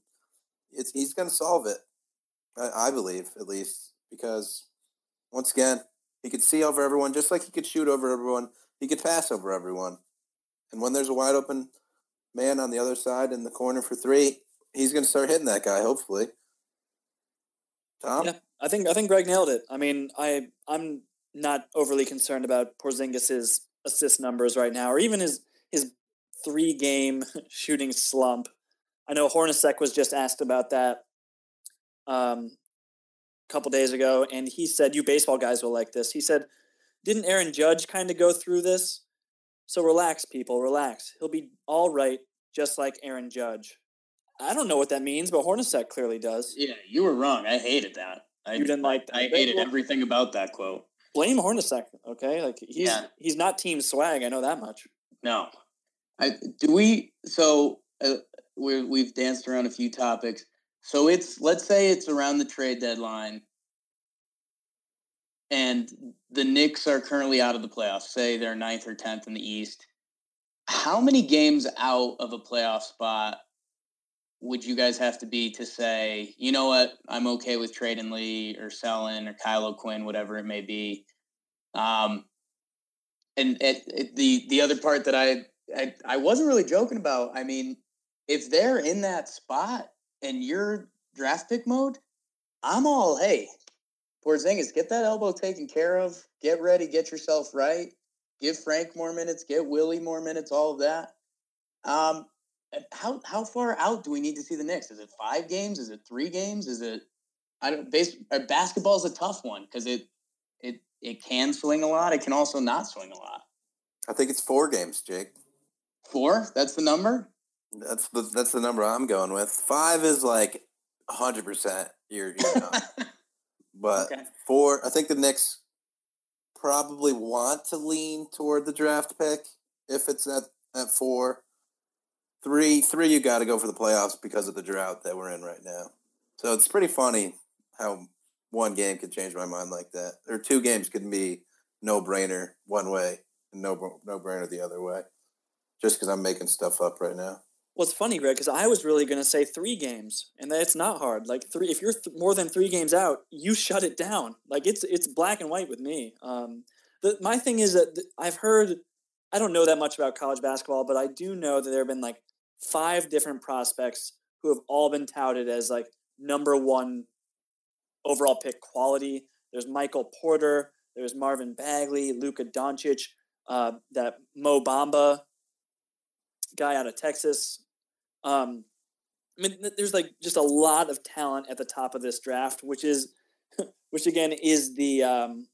it's he's going to solve it. I, I believe at least because once again he could see over everyone just like he could shoot over everyone he could pass over everyone. And when there's a wide open man on the other side in the corner for three, he's going to start hitting that guy, hopefully. Tom? Yeah, I think I think Greg nailed it. I mean, I I'm not overly concerned about Porzingis's assist numbers right now, or even his his three game shooting slump. I know Hornacek was just asked about that um, a couple days ago, and he said, "You baseball guys will like this." He said, "Didn't Aaron Judge kind of go through this? So relax, people, relax. He'll be all right, just like Aaron Judge." I don't know what that means, but Hornacek clearly does. Yeah, you were wrong. I hated that. I, You didn't like that. I hated everything about that quote. blame Hornacek. Okay, like he's Yeah. he's not team swag. I know that much. No, I do we. So uh, we we've danced around a few topics. So it's let's say it's around the trade deadline, and the Knicks are currently out of the playoffs. Say they're ninth or tenth in the East. How many games out of a playoff spot would you guys have to be to say, you know what, I'm okay with trading Lee or selling or Kyle O'Quinn, whatever it may be? Um, and it, it, the the other part that I, I I wasn't really joking about. I mean, if they're in that spot and you're draft pick mode, I'm all hey, Porzingis, get that elbow taken care of. Get ready, get yourself right. Give Frank more minutes. Get Willy more minutes. All of that. Um, how how far out do we need to see the Knicks? Is it five games? Is it three games? Is it I don't base uh, basketball is a tough one because it it it can swing a lot. It can also not swing a lot. I think it's four games, Jake. Four? That's the number. That's the that's the number I'm going with. Five is like hundred percent. You're, you're done. but Okay. four, I think the Knicks probably want to lean toward the draft pick if it's at at four. Three, three, you got to go for the playoffs because of the drought that we're in right now. So it's pretty funny how one game could change my mind like that, or two games could be no brainer one way and no no brainer the other way, just because I'm making stuff up right now. Well, it's funny, Greg, because I was really going to say three games, and that's not hard. Like three, if you're th- more than three games out, you shut it down. Like it's it's black and white with me. Um, the, my thing is that th- I've heard, I don't know that much about college basketball, but I do know that there have been like five different prospects who have all been touted as like number one overall pick quality. There's Michael Porter, there's Marvin Bagley, Luka Doncic, uh, that Mo Bamba guy out of Texas. Um, I mean, there's like just a lot of talent at the top of this draft, which is, which again is the, um,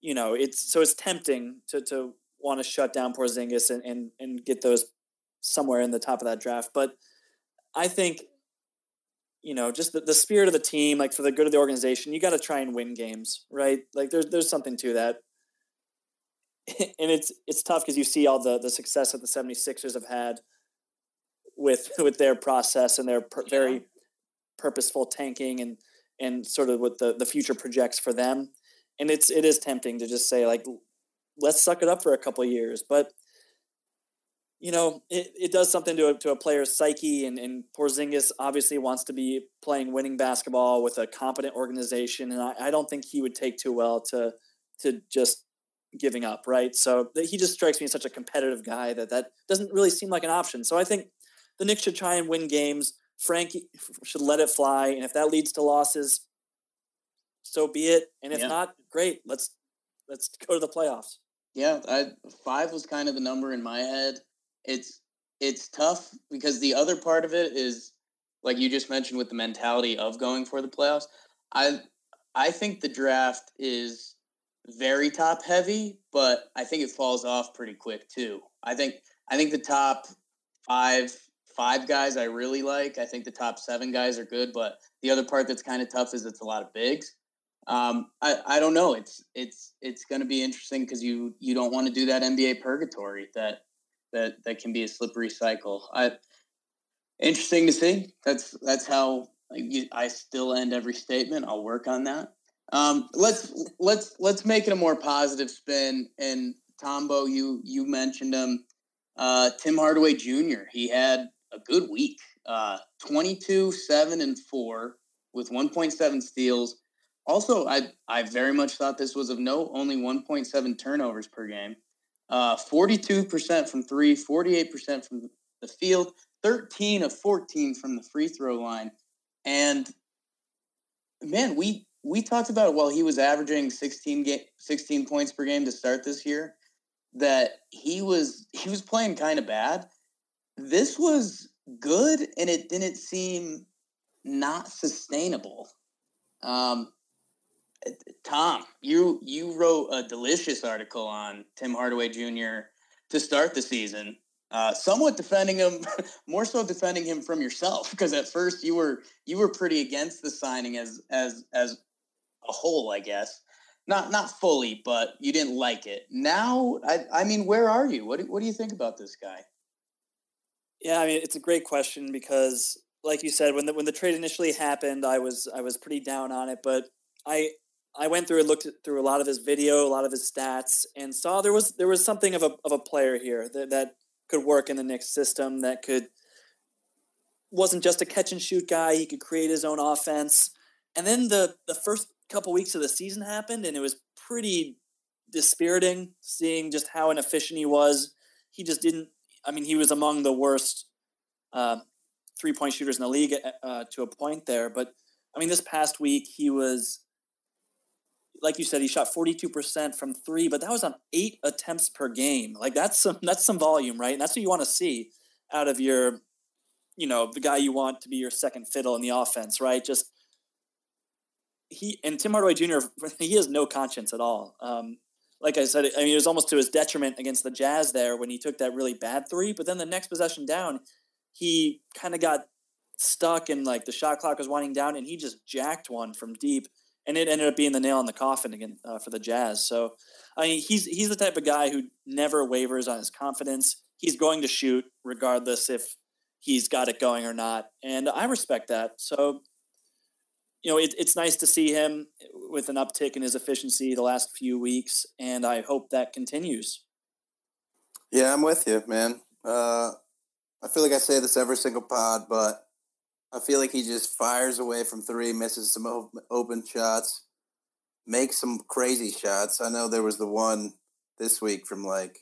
you know, it's so it's tempting to to want to shut down Porzingis and and and get those somewhere in the top of that draft. But I think, you know, just the, the spirit of the team, like for the good of the organization, you got to try and win games, right? Like there's there's something to that. and it's it's tough because you see all the the success that the 76ers have had with with their process and their per, very purposeful tanking and and sort of what the the future projects for them and it's it is tempting to just say like let's suck it up for a couple of years but you know it, it does something to a, to a player's psyche and, and Porzingis obviously wants to be playing winning basketball with a competent organization and I, I don't think he would take too well to to just giving up, right? So he just strikes me as such a competitive guy that that doesn't really seem like an option. So I think the Knicks should try and win games. Frankie should let it fly, and if that leads to losses, so be it. And if Yeah. not, great. Let's let's go to the playoffs. Yeah, I, five was kind of the number in my head. It's it's tough because the other part of it is like you just mentioned with the mentality of going for the playoffs. I I think the draft is very top heavy, but I think it falls off pretty quick too. I think I think the top five five guys I really like. I think the top seven guys are good, but the other part that's kind of tough is it's a lot of bigs. Um, I, I don't know. It's it's it's going to be interesting because you you don't want to do that NBA purgatory that that that can be a slippery cycle. I interesting to see. That's that's how you, I still end every statement. I'll work on that. Um, let's let's let's make it a more positive spin. And Tombo, you you mentioned him. Uh, Tim Hardaway Jr. He had a good week. Uh, 22, 7, and 4 with 1.7 steals. Also, I I very much thought this was of note. Only 1.7 turnovers per game. Uh, 42% from three, 48% from the field, 13 of 14 from the free throw line. And man, we we talked about while he was averaging 16 ga- 16 points per game to start this year that he was he was playing kind of bad. This was good and it didn't seem not sustainable. Um, Tom, you you wrote a delicious article on Tim Hardaway Jr. to start the season, uh, somewhat defending him, more so defending him from yourself, because at first you were you were pretty against the signing as as as a whole, I guess. Not not fully, but you didn't like it. Now, I I mean, where are you? What do, what do you think about this guy? Yeah, I mean, it's a great question because, like you said, when the when the trade initially happened, I was I was pretty down on it, but I I went through and looked through a lot of his video, a lot of his stats, and saw there was there was something of a of a player here that that could work in the Knicks system that could wasn't just a catch and shoot guy. He could create his own offense. And then the the first couple weeks of the season happened, and it was pretty dispiriting seeing just how inefficient he was. He just didn't. I mean, he was among the worst uh, three point shooters in the league uh, to a point there. But I mean, this past week he was, like you said, he shot forty two percent from three, but that was on eight attempts per game. Like that's some that's some volume, right? And that's what you want to see out of your, you know, the guy you want to be your second fiddle in the offense, right? Just he and Tim Hardaway Jr. He has no conscience at all. Um, like I said, I mean, it was almost to his detriment against the Jazz there when he took that really bad three. But then the next possession down, he kind of got stuck and like the shot clock was winding down, and he just jacked one from deep, and it ended up being the nail in the coffin again uh, for the Jazz. So, I mean, he's he's the type of guy who never wavers on his confidence. He's going to shoot regardless if he's got it going or not, and I respect that. So you know, it, it's nice to see him with an uptick in his efficiency the last few weeks, and I hope that continues. Yeah, I'm with you, man. Uh, I feel like I say this every single pod, but I feel like he just fires away from three, misses some open shots, makes some crazy shots. I know there was the one this week from like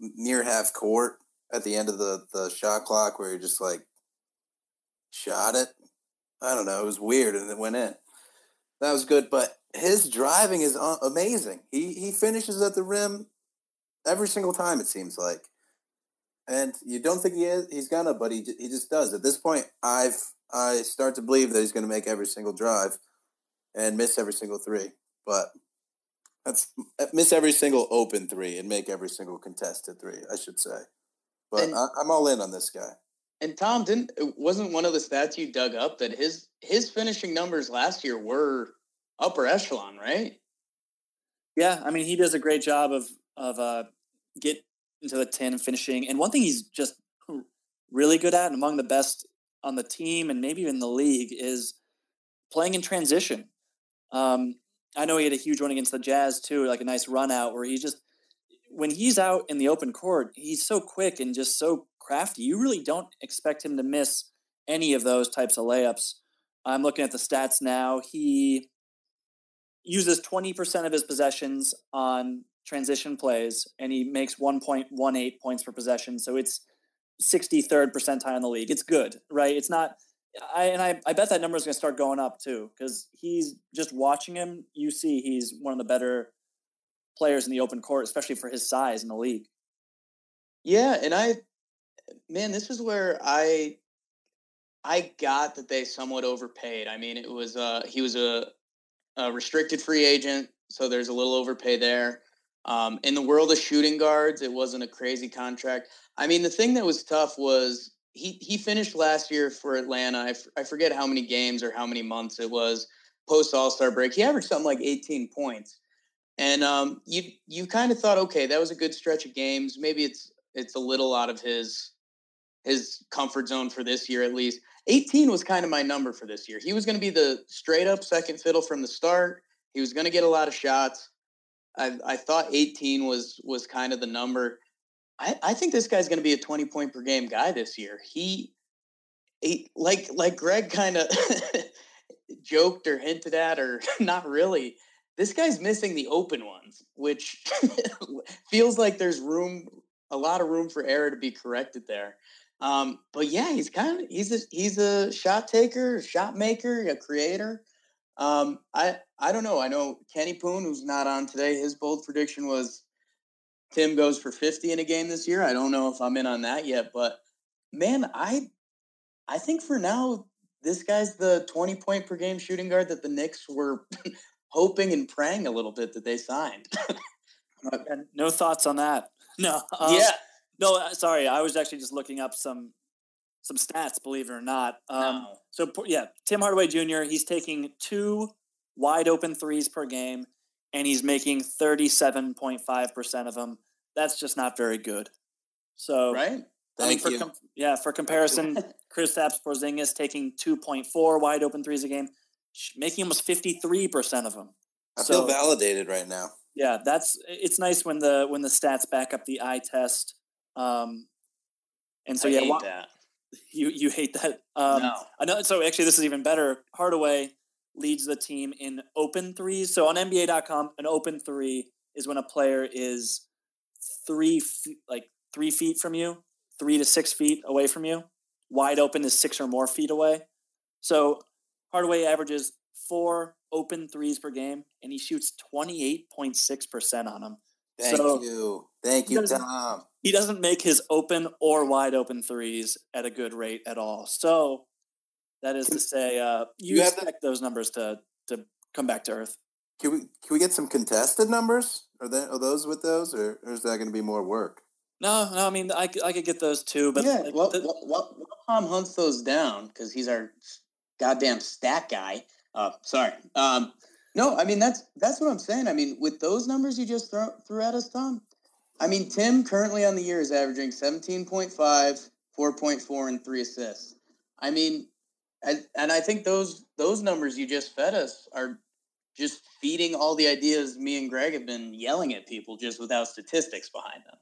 near half court at the end of the, the shot clock where he just like shot it I don't know. It was weird, and it went in. That was good, but his driving is uh, amazing. He he finishes at the rim every single time. It seems like, and you don't think he is. He's gonna, but he he just does. At this point, I've I start to believe that he's gonna make every single drive and miss every single three. But that's miss every single open three and make every single contested three. I should say. But and, I, I'm all in on this guy. And Tom didn't wasn't one of the stats you dug up that his his finishing numbers last year were upper echelon, right? Yeah, I mean he does a great job of of uh, get into the ten finishing. And one thing he's just really good at, and among the best on the team, and maybe even the league, is playing in transition. Um, I know he had a huge one against the Jazz too, like a nice run out where he just when he's out in the open court, he's so quick and just so crafty. You really don't expect him to miss any of those types of layups. I'm looking at the stats now. He uses 20% of his possessions on transition plays, and he makes 1.18 points per possession. So it's 63rd percentile in the league. It's good, right? It's not. I and I, I bet that number is going to start going up too because he's just watching him. You see, he's one of the better players in the open court, especially for his size in the league. Yeah, and I, man, this is where I, I got that they somewhat overpaid. I mean, it was uh he was a, a restricted free agent, so there's a little overpay there. Um, in the world of shooting guards, it wasn't a crazy contract. I mean, the thing that was tough was he he finished last year for Atlanta. I, f- I forget how many games or how many months it was post All Star break. He averaged something like 18 points. And um, you you kind of thought, okay, that was a good stretch of games. Maybe it's it's a little out of his his comfort zone for this year at least. 18 was kind of my number for this year. He was going to be the straight up second fiddle from the start. He was going to get a lot of shots. I, I thought 18 was was kind of the number. I, I think this guy's going to be a 20 point per game guy this year. He, he like like Greg kind of joked or hinted at, or not really this guy's missing the open ones, which feels like there's room a lot of room for error to be corrected there. Um, but yeah, he's kind of he's a he's a shot taker, shot maker, a creator. Um, I I don't know. I know Kenny Poon, who's not on today. His bold prediction was Tim goes for 50 in a game this year. I don't know if I'm in on that yet, but man, I I think for now this guy's the 20 point per game shooting guard that the Knicks were hoping and praying a little bit that they signed. no thoughts on that. No. Um, yeah. No, uh, sorry. I was actually just looking up some some stats, believe it or not. Um, No. So yeah, Tim Hardaway Jr. He's taking two wide open threes per game, and he's making thirty seven point five percent of them. That's just not very good. So right? I mean, Thank for you. com- yeah, for comparison, Kristaps Porzingis taking two point four wide open threes a game, making almost fifty three percent of them. I feel validated right now. Yeah, that's it's nice when the when the stats back up the eye test. Um, and so I yeah, hate wha- that. you you hate that. Um, no. I know. So actually, this is even better. Hardaway leads the team in open threes. So on NBA.com, an open three is when a player is three feet, like three feet from you, three to six feet away from you. Wide open is six or more feet away. So Hardaway averages four open threes per game, and he shoots twenty eight point six percent on them. Thank So- you. Thank you, Tom. He doesn't make his open or wide open threes at a good rate at all. So that is to say, uh, you, you have the- expect those numbers to to come back to earth. Can we can we get some contested numbers? Are that are those with those, or, or is that going to be more work? No, no, I mean I could get those too, but yeah, like, well, the- well, well, well, Tom hunts those down because he's our goddamn stat guy. Uh, sorry. Um, no, I mean that's that's what I'm saying. I mean, with those numbers you just throw, threw at us, Tom. I mean, Tim currently on the year is averaging 17.5, 4.4, and three assists. I mean, and, and I think those those numbers you just fed us are just feeding all the ideas me and Greg have been yelling at people just without statistics behind them.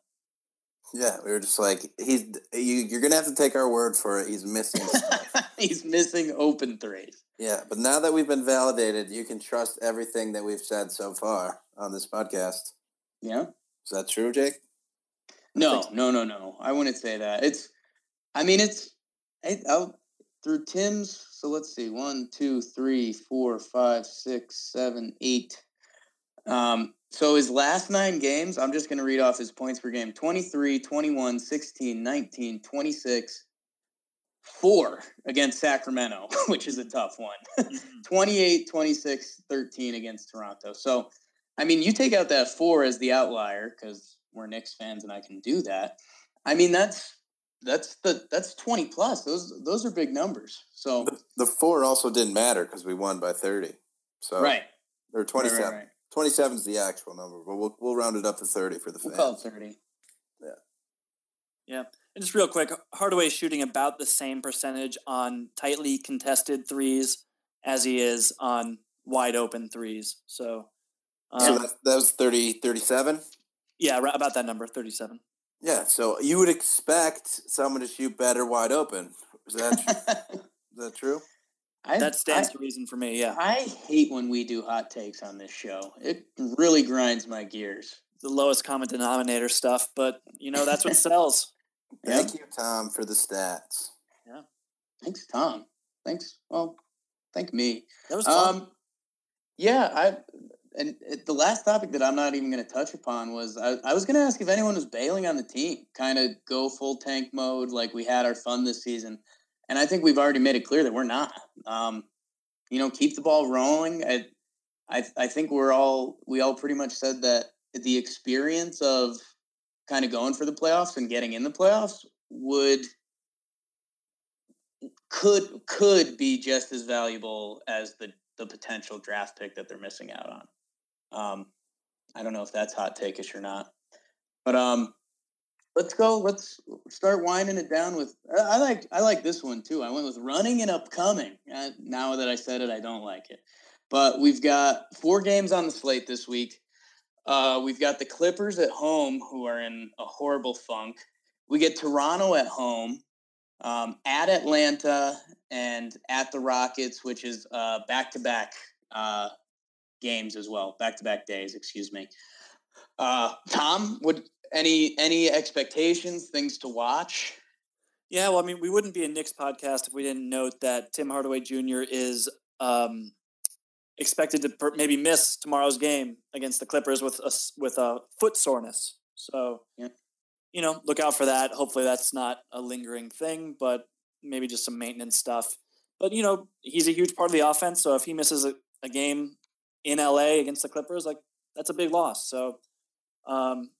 Yeah, we were just like he's you. You're going to have to take our word for it. He's missing stuff. He's missing open threes. yeah, but now that we've been validated, you can trust everything that we've said so far on this podcast. Yeah. Is that true, Jake? No, no, no, no. I wouldn't say that. It's, I mean, it's, I, I'll, through Tim's. So let's see, one, two, three, four, five, six, seven, eight. Um, so his last nine games, I'm just going to read off his points per game 23, 21, 16, 19, 26, four against Sacramento, which is a tough one. Mhm. 28, 26, 13 against Toronto. So, I mean, you take out that four as the outlier because we're Knicks fans and I can do that. I mean, that's that's the that's 20 plus. Those those are big numbers. So, The, the four also didn't matter because we won by thirty. So right. or Right, twenty right, seven. right. Twenty seven is the actual number, but we'll we'll round it up to thirty for the We'll fans. call it 30. yeah. And just real quick, Hardaway shooting about the same percentage on tightly contested threes as he is on wide open threes. So, So um, that, that was 30, 37? yeah, right about that number, thirty-seven. Yeah, so you would expect someone to shoot better wide open. Is that tr- is that true? I, That stands I, to reason for me. Yeah, I hate when we do hot takes on this show. It really grinds my gears. the lowest common denominator stuff, but you know that's what sells. Thank you, Tom, for the stats. Yeah. Thanks, Tom. Thanks. Well, thank me. That was fun. Um, yeah, I and the last topic that I'm not even going to touch upon was I, I was going to ask if anyone was bailing on the team, kind of go full tank mode like we had our fun this season, and I think we've already made it clear that we're not. Um, you know, keep the ball rolling. I, I, I think we're all we all pretty much said that the experience of kind of going for the playoffs and getting in the playoffs would could could be just as valuable as the the potential draft pick that they're missing out on. Um, I don't know if that's hot takeish or not, but um, let's go. Let's start winding it down with. I like I like this one too. I went with running and upcoming. Uh, now that I said it, I don't like it. But we've got four games on the slate this week. Uh, we've got the Clippers at home, who are in a horrible funk. We get Toronto at home, um, at Atlanta, and at the Rockets, which is uh, back-to-back uh, games as well, back-to-back days. Excuse me. Uh, Tom, would any any expectations, things to watch? Yeah, well, I mean, we wouldn't be a Knicks podcast if we didn't note that Tim Hardaway Jr. is um, expected to per- maybe miss tomorrow's game against the Clippers with a with a foot soreness. So, yeah. you know, look out for that. Hopefully, that's not a lingering thing, but maybe just some maintenance stuff. But you know, he's a huge part of the offense. So if he misses a, a game in LA against the Clippers, like that's a big loss. So, um,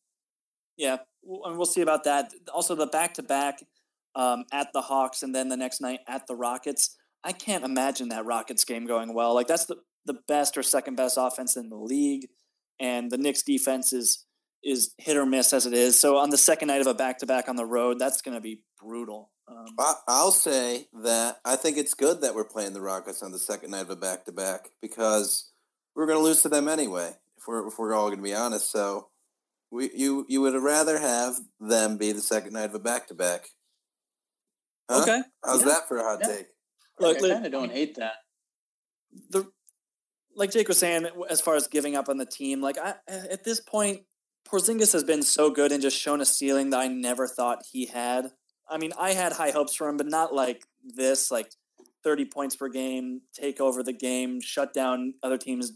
yeah, we'll, we'll see about that. Also, the back to back at the Hawks and then the next night at the Rockets. I can't imagine that Rockets game going well. Like that's the the best or second best offense in the league, and the Knicks defense is is hit or miss as it is. So on the second night of a back to back on the road, that's going to be brutal. Um, I'll say that I think it's good that we're playing the Rockets on the second night of a back to back because we're going to lose to them anyway. If we're if we're all going to be honest, so we you you would rather have them be the second night of a back to back. Okay, how's yeah. that for a hot yeah. take? Look, I kind of don't hate that. The like Jake was saying, as far as giving up on the team, like I, at this point, Porzingis has been so good and just shown a ceiling that I never thought he had. I mean, I had high hopes for him, but not like this, like 30 points per game, take over the game, shut down other teams,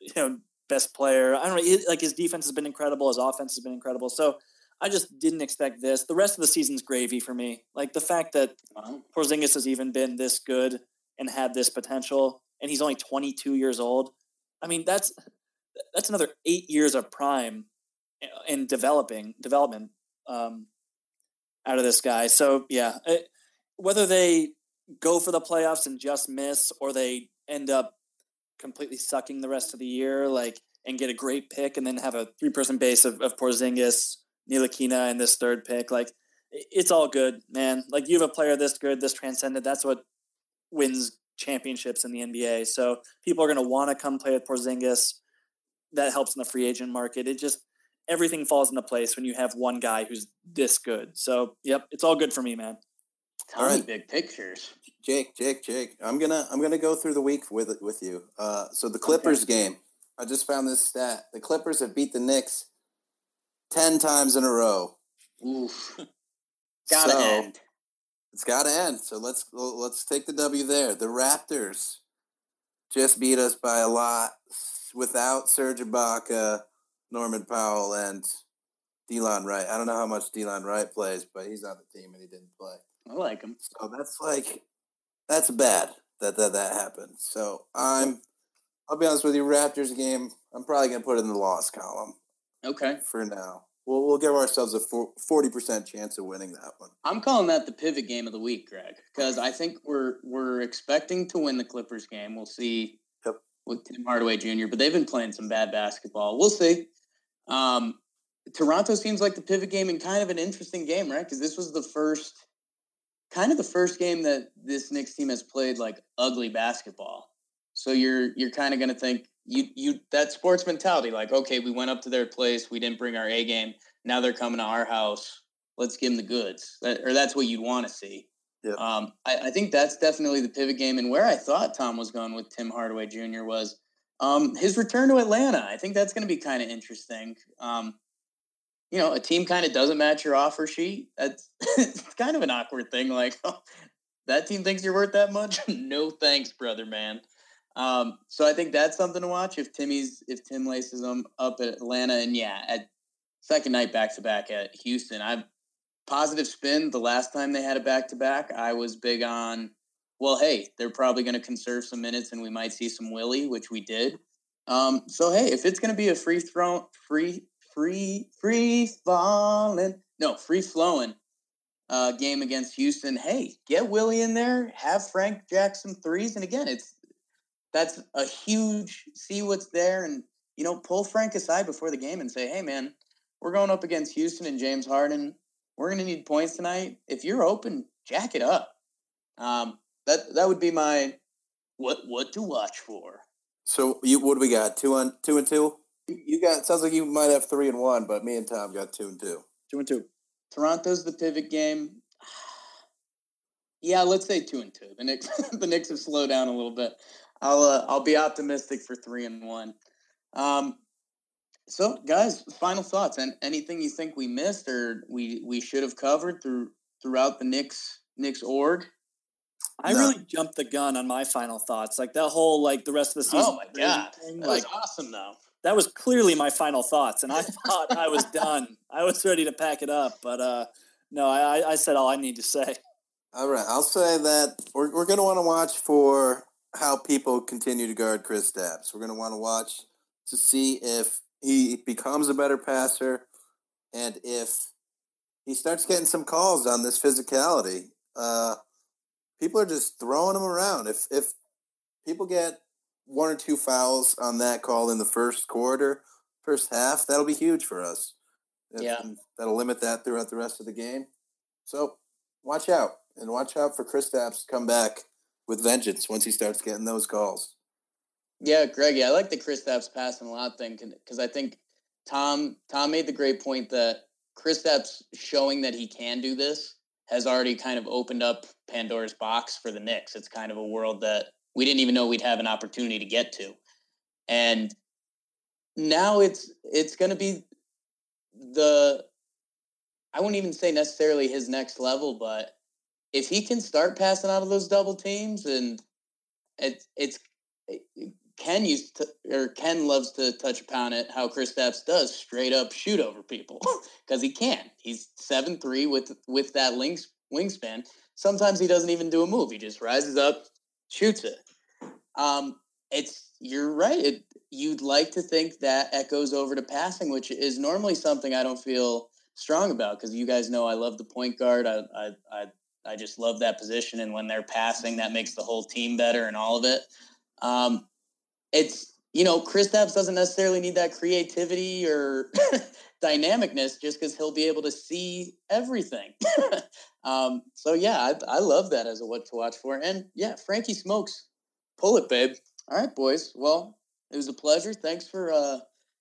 you know, best player. I don't know. Like his defense has been incredible. His offense has been incredible. So I just didn't expect this. The rest of the season's gravy for me. Like the fact that Porzingis has even been this good and had this potential, and he's only 22 years old. I mean, that's that's another eight years of prime in developing development um, out of this guy. So yeah, it, whether they go for the playoffs and just miss, or they end up completely sucking the rest of the year, like and get a great pick, and then have a three person base of, of Porzingis, Ntilikina, and this third pick, like it's all good, man. Like you have a player this good, this transcendent. That's what wins championships in the NBA. So people are going to want to come play with Porzingis. That helps in the free agent market. It just everything falls into place when you have one guy who's this good. So, yep, it's all good for me, man. Tell all right. big pictures. Jake, Jake, Jake. I'm gonna I'm gonna go through the week with with you. Uh, so the Clippers okay. game. I just found this stat. The Clippers have beat the Knicks ten times in a row. Oof. Gotta so, end. It's gotta end. So let's let's take the W there. The Raptors just beat us by a lot without Serge Ibaka Norman Powell and Delon Wright. I don't know how much Delon Wright plays, but he's on the team and he didn't play. I like him. So that's like that's bad that that that happened. So I'm I'll be honest with you, Raptors game. I'm probably gonna put it in the loss column. Okay. For now, we'll we'll give ourselves a forty percent chance of winning that one. I'm calling that the pivot game of the week, Greg, because I think we're we're expecting to win the Clippers game. We'll see yep. with Tim Hardaway Jr., but they've been playing some bad basketball. We'll see. Um, Toronto seems like the pivot game and kind of an interesting game, right? Because this was the first, kind of the first game that this Knicks team has played like ugly basketball. So you're you're kind of going to think you you that sports mentality, like okay, we went up to their place, we didn't bring our A game, now they're coming to our house, let's give them the goods, that, or that's what you'd want to see. Yeah. Um, I, I think that's definitely the pivot game, and where I thought Tom was going with Tim Hardaway Jr. was um, his return to Atlanta, I think that's going to be kind of interesting. Um, you know, a team kind of doesn't match your offer sheet. That's kind of an awkward thing. Like, oh, that team thinks you're worth that much? no thanks, brother, man. Um, so I think that's something to watch if Timmy's if Tim laces them up at Atlanta and yeah, at second night back to back at Houston. I'm positive spin. The last time they had a back to back, I was big on well, hey, they're probably going to conserve some minutes and we might see some Willy, which we did. Um, so hey, if it's going to be a free throw, free, free, free falling, no, free flowing uh, game against Houston, hey, get Willy in there, have Frank Jackson threes, and again, it's that's a huge see what's there, and you know, pull Frank aside before the game and say, hey, man, we're going up against Houston and James Harden. We're going to need points tonight. If you're open, jack it up. Um, that that would be my what what to watch for. So you what do we got? Two on two and two. You got sounds like you might have three and one, but me and Tom got two and two. Two and two. Toronto's the pivot game. Yeah, let's say two and two. The Knicks the Knicks have slowed down a little bit. I'll uh, I'll be optimistic for three and one. Um, so, guys, final thoughts and anything you think we missed or we we should have covered through throughout the Knicks Knicks org. I no. really jumped the gun on my final thoughts. Like that whole like the rest of the season. Oh my god, thing, that like, was awesome though. That was clearly my final thoughts, and I thought I was done. I was ready to pack it up, but uh, no, I, I said all I need to say. All right, I'll say that we're we're gonna want to watch for how people continue to guard Kristaps. We're gonna want to watch to see if he becomes a better passer and if he starts getting some calls on this physicality. Uh, people are just throwing him around. If if people get one or two fouls on that call in the first quarter, first half, that'll be huge for us. Yeah, that'll limit that throughout the rest of the game. So watch out and watch out for Kristaps to come back with vengeance once he starts getting those calls. Yeah, Greg. Yeah, I like the Chris Kristaps passing a lot thing because I think Tom Tom made the great point that Chris Kristaps showing that he can do this has already kind of opened up Pandora's box for the Knicks. It's kind of a world that we didn't even know we'd have an opportunity to get to, and now it's it's going to be the I wouldn't even say necessarily his next level, but if he can start passing out of those double teams and it, it's Ken used to, or Ken loves to touch upon it how Chris Kristaps does straight up shoot over people because he can. He's seven three with with that links, wingspan. Sometimes he doesn't even do a move. He just rises up, shoots it. Um, it's you're right. It, you'd like to think that echoes over to passing, which is normally something I don't feel strong about because you guys know I love the point guard. I, I I I just love that position, and when they're passing, that makes the whole team better and all of it. Um, it's you know Chris Kristaps doesn't necessarily need that creativity or dynamicness just because he'll be able to see everything. um, so yeah, I, I love that as a what to watch for. And yeah, Frankie Smokes, pull it, babe. All right, boys. Well, it was a pleasure. Thanks for uh,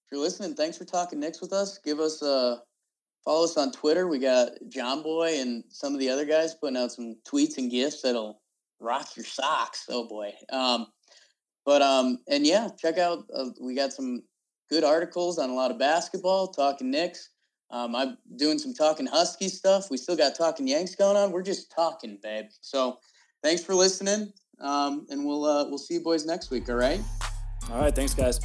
for listening. Thanks for talking Knicks with us. Give us uh follow us on Twitter. We got John Boy and some of the other guys putting out some tweets and gifts that'll rock your socks. Oh boy. Um, but um, and yeah, check out. Uh, we got some good articles on a lot of basketball, talking Knicks. Um, I'm doing some talking Husky stuff. We still got talking Yanks going on. We're just talking, babe. So thanks for listening. Um, and we'll uh, we'll see you boys next week. All right. All right. Thanks, guys.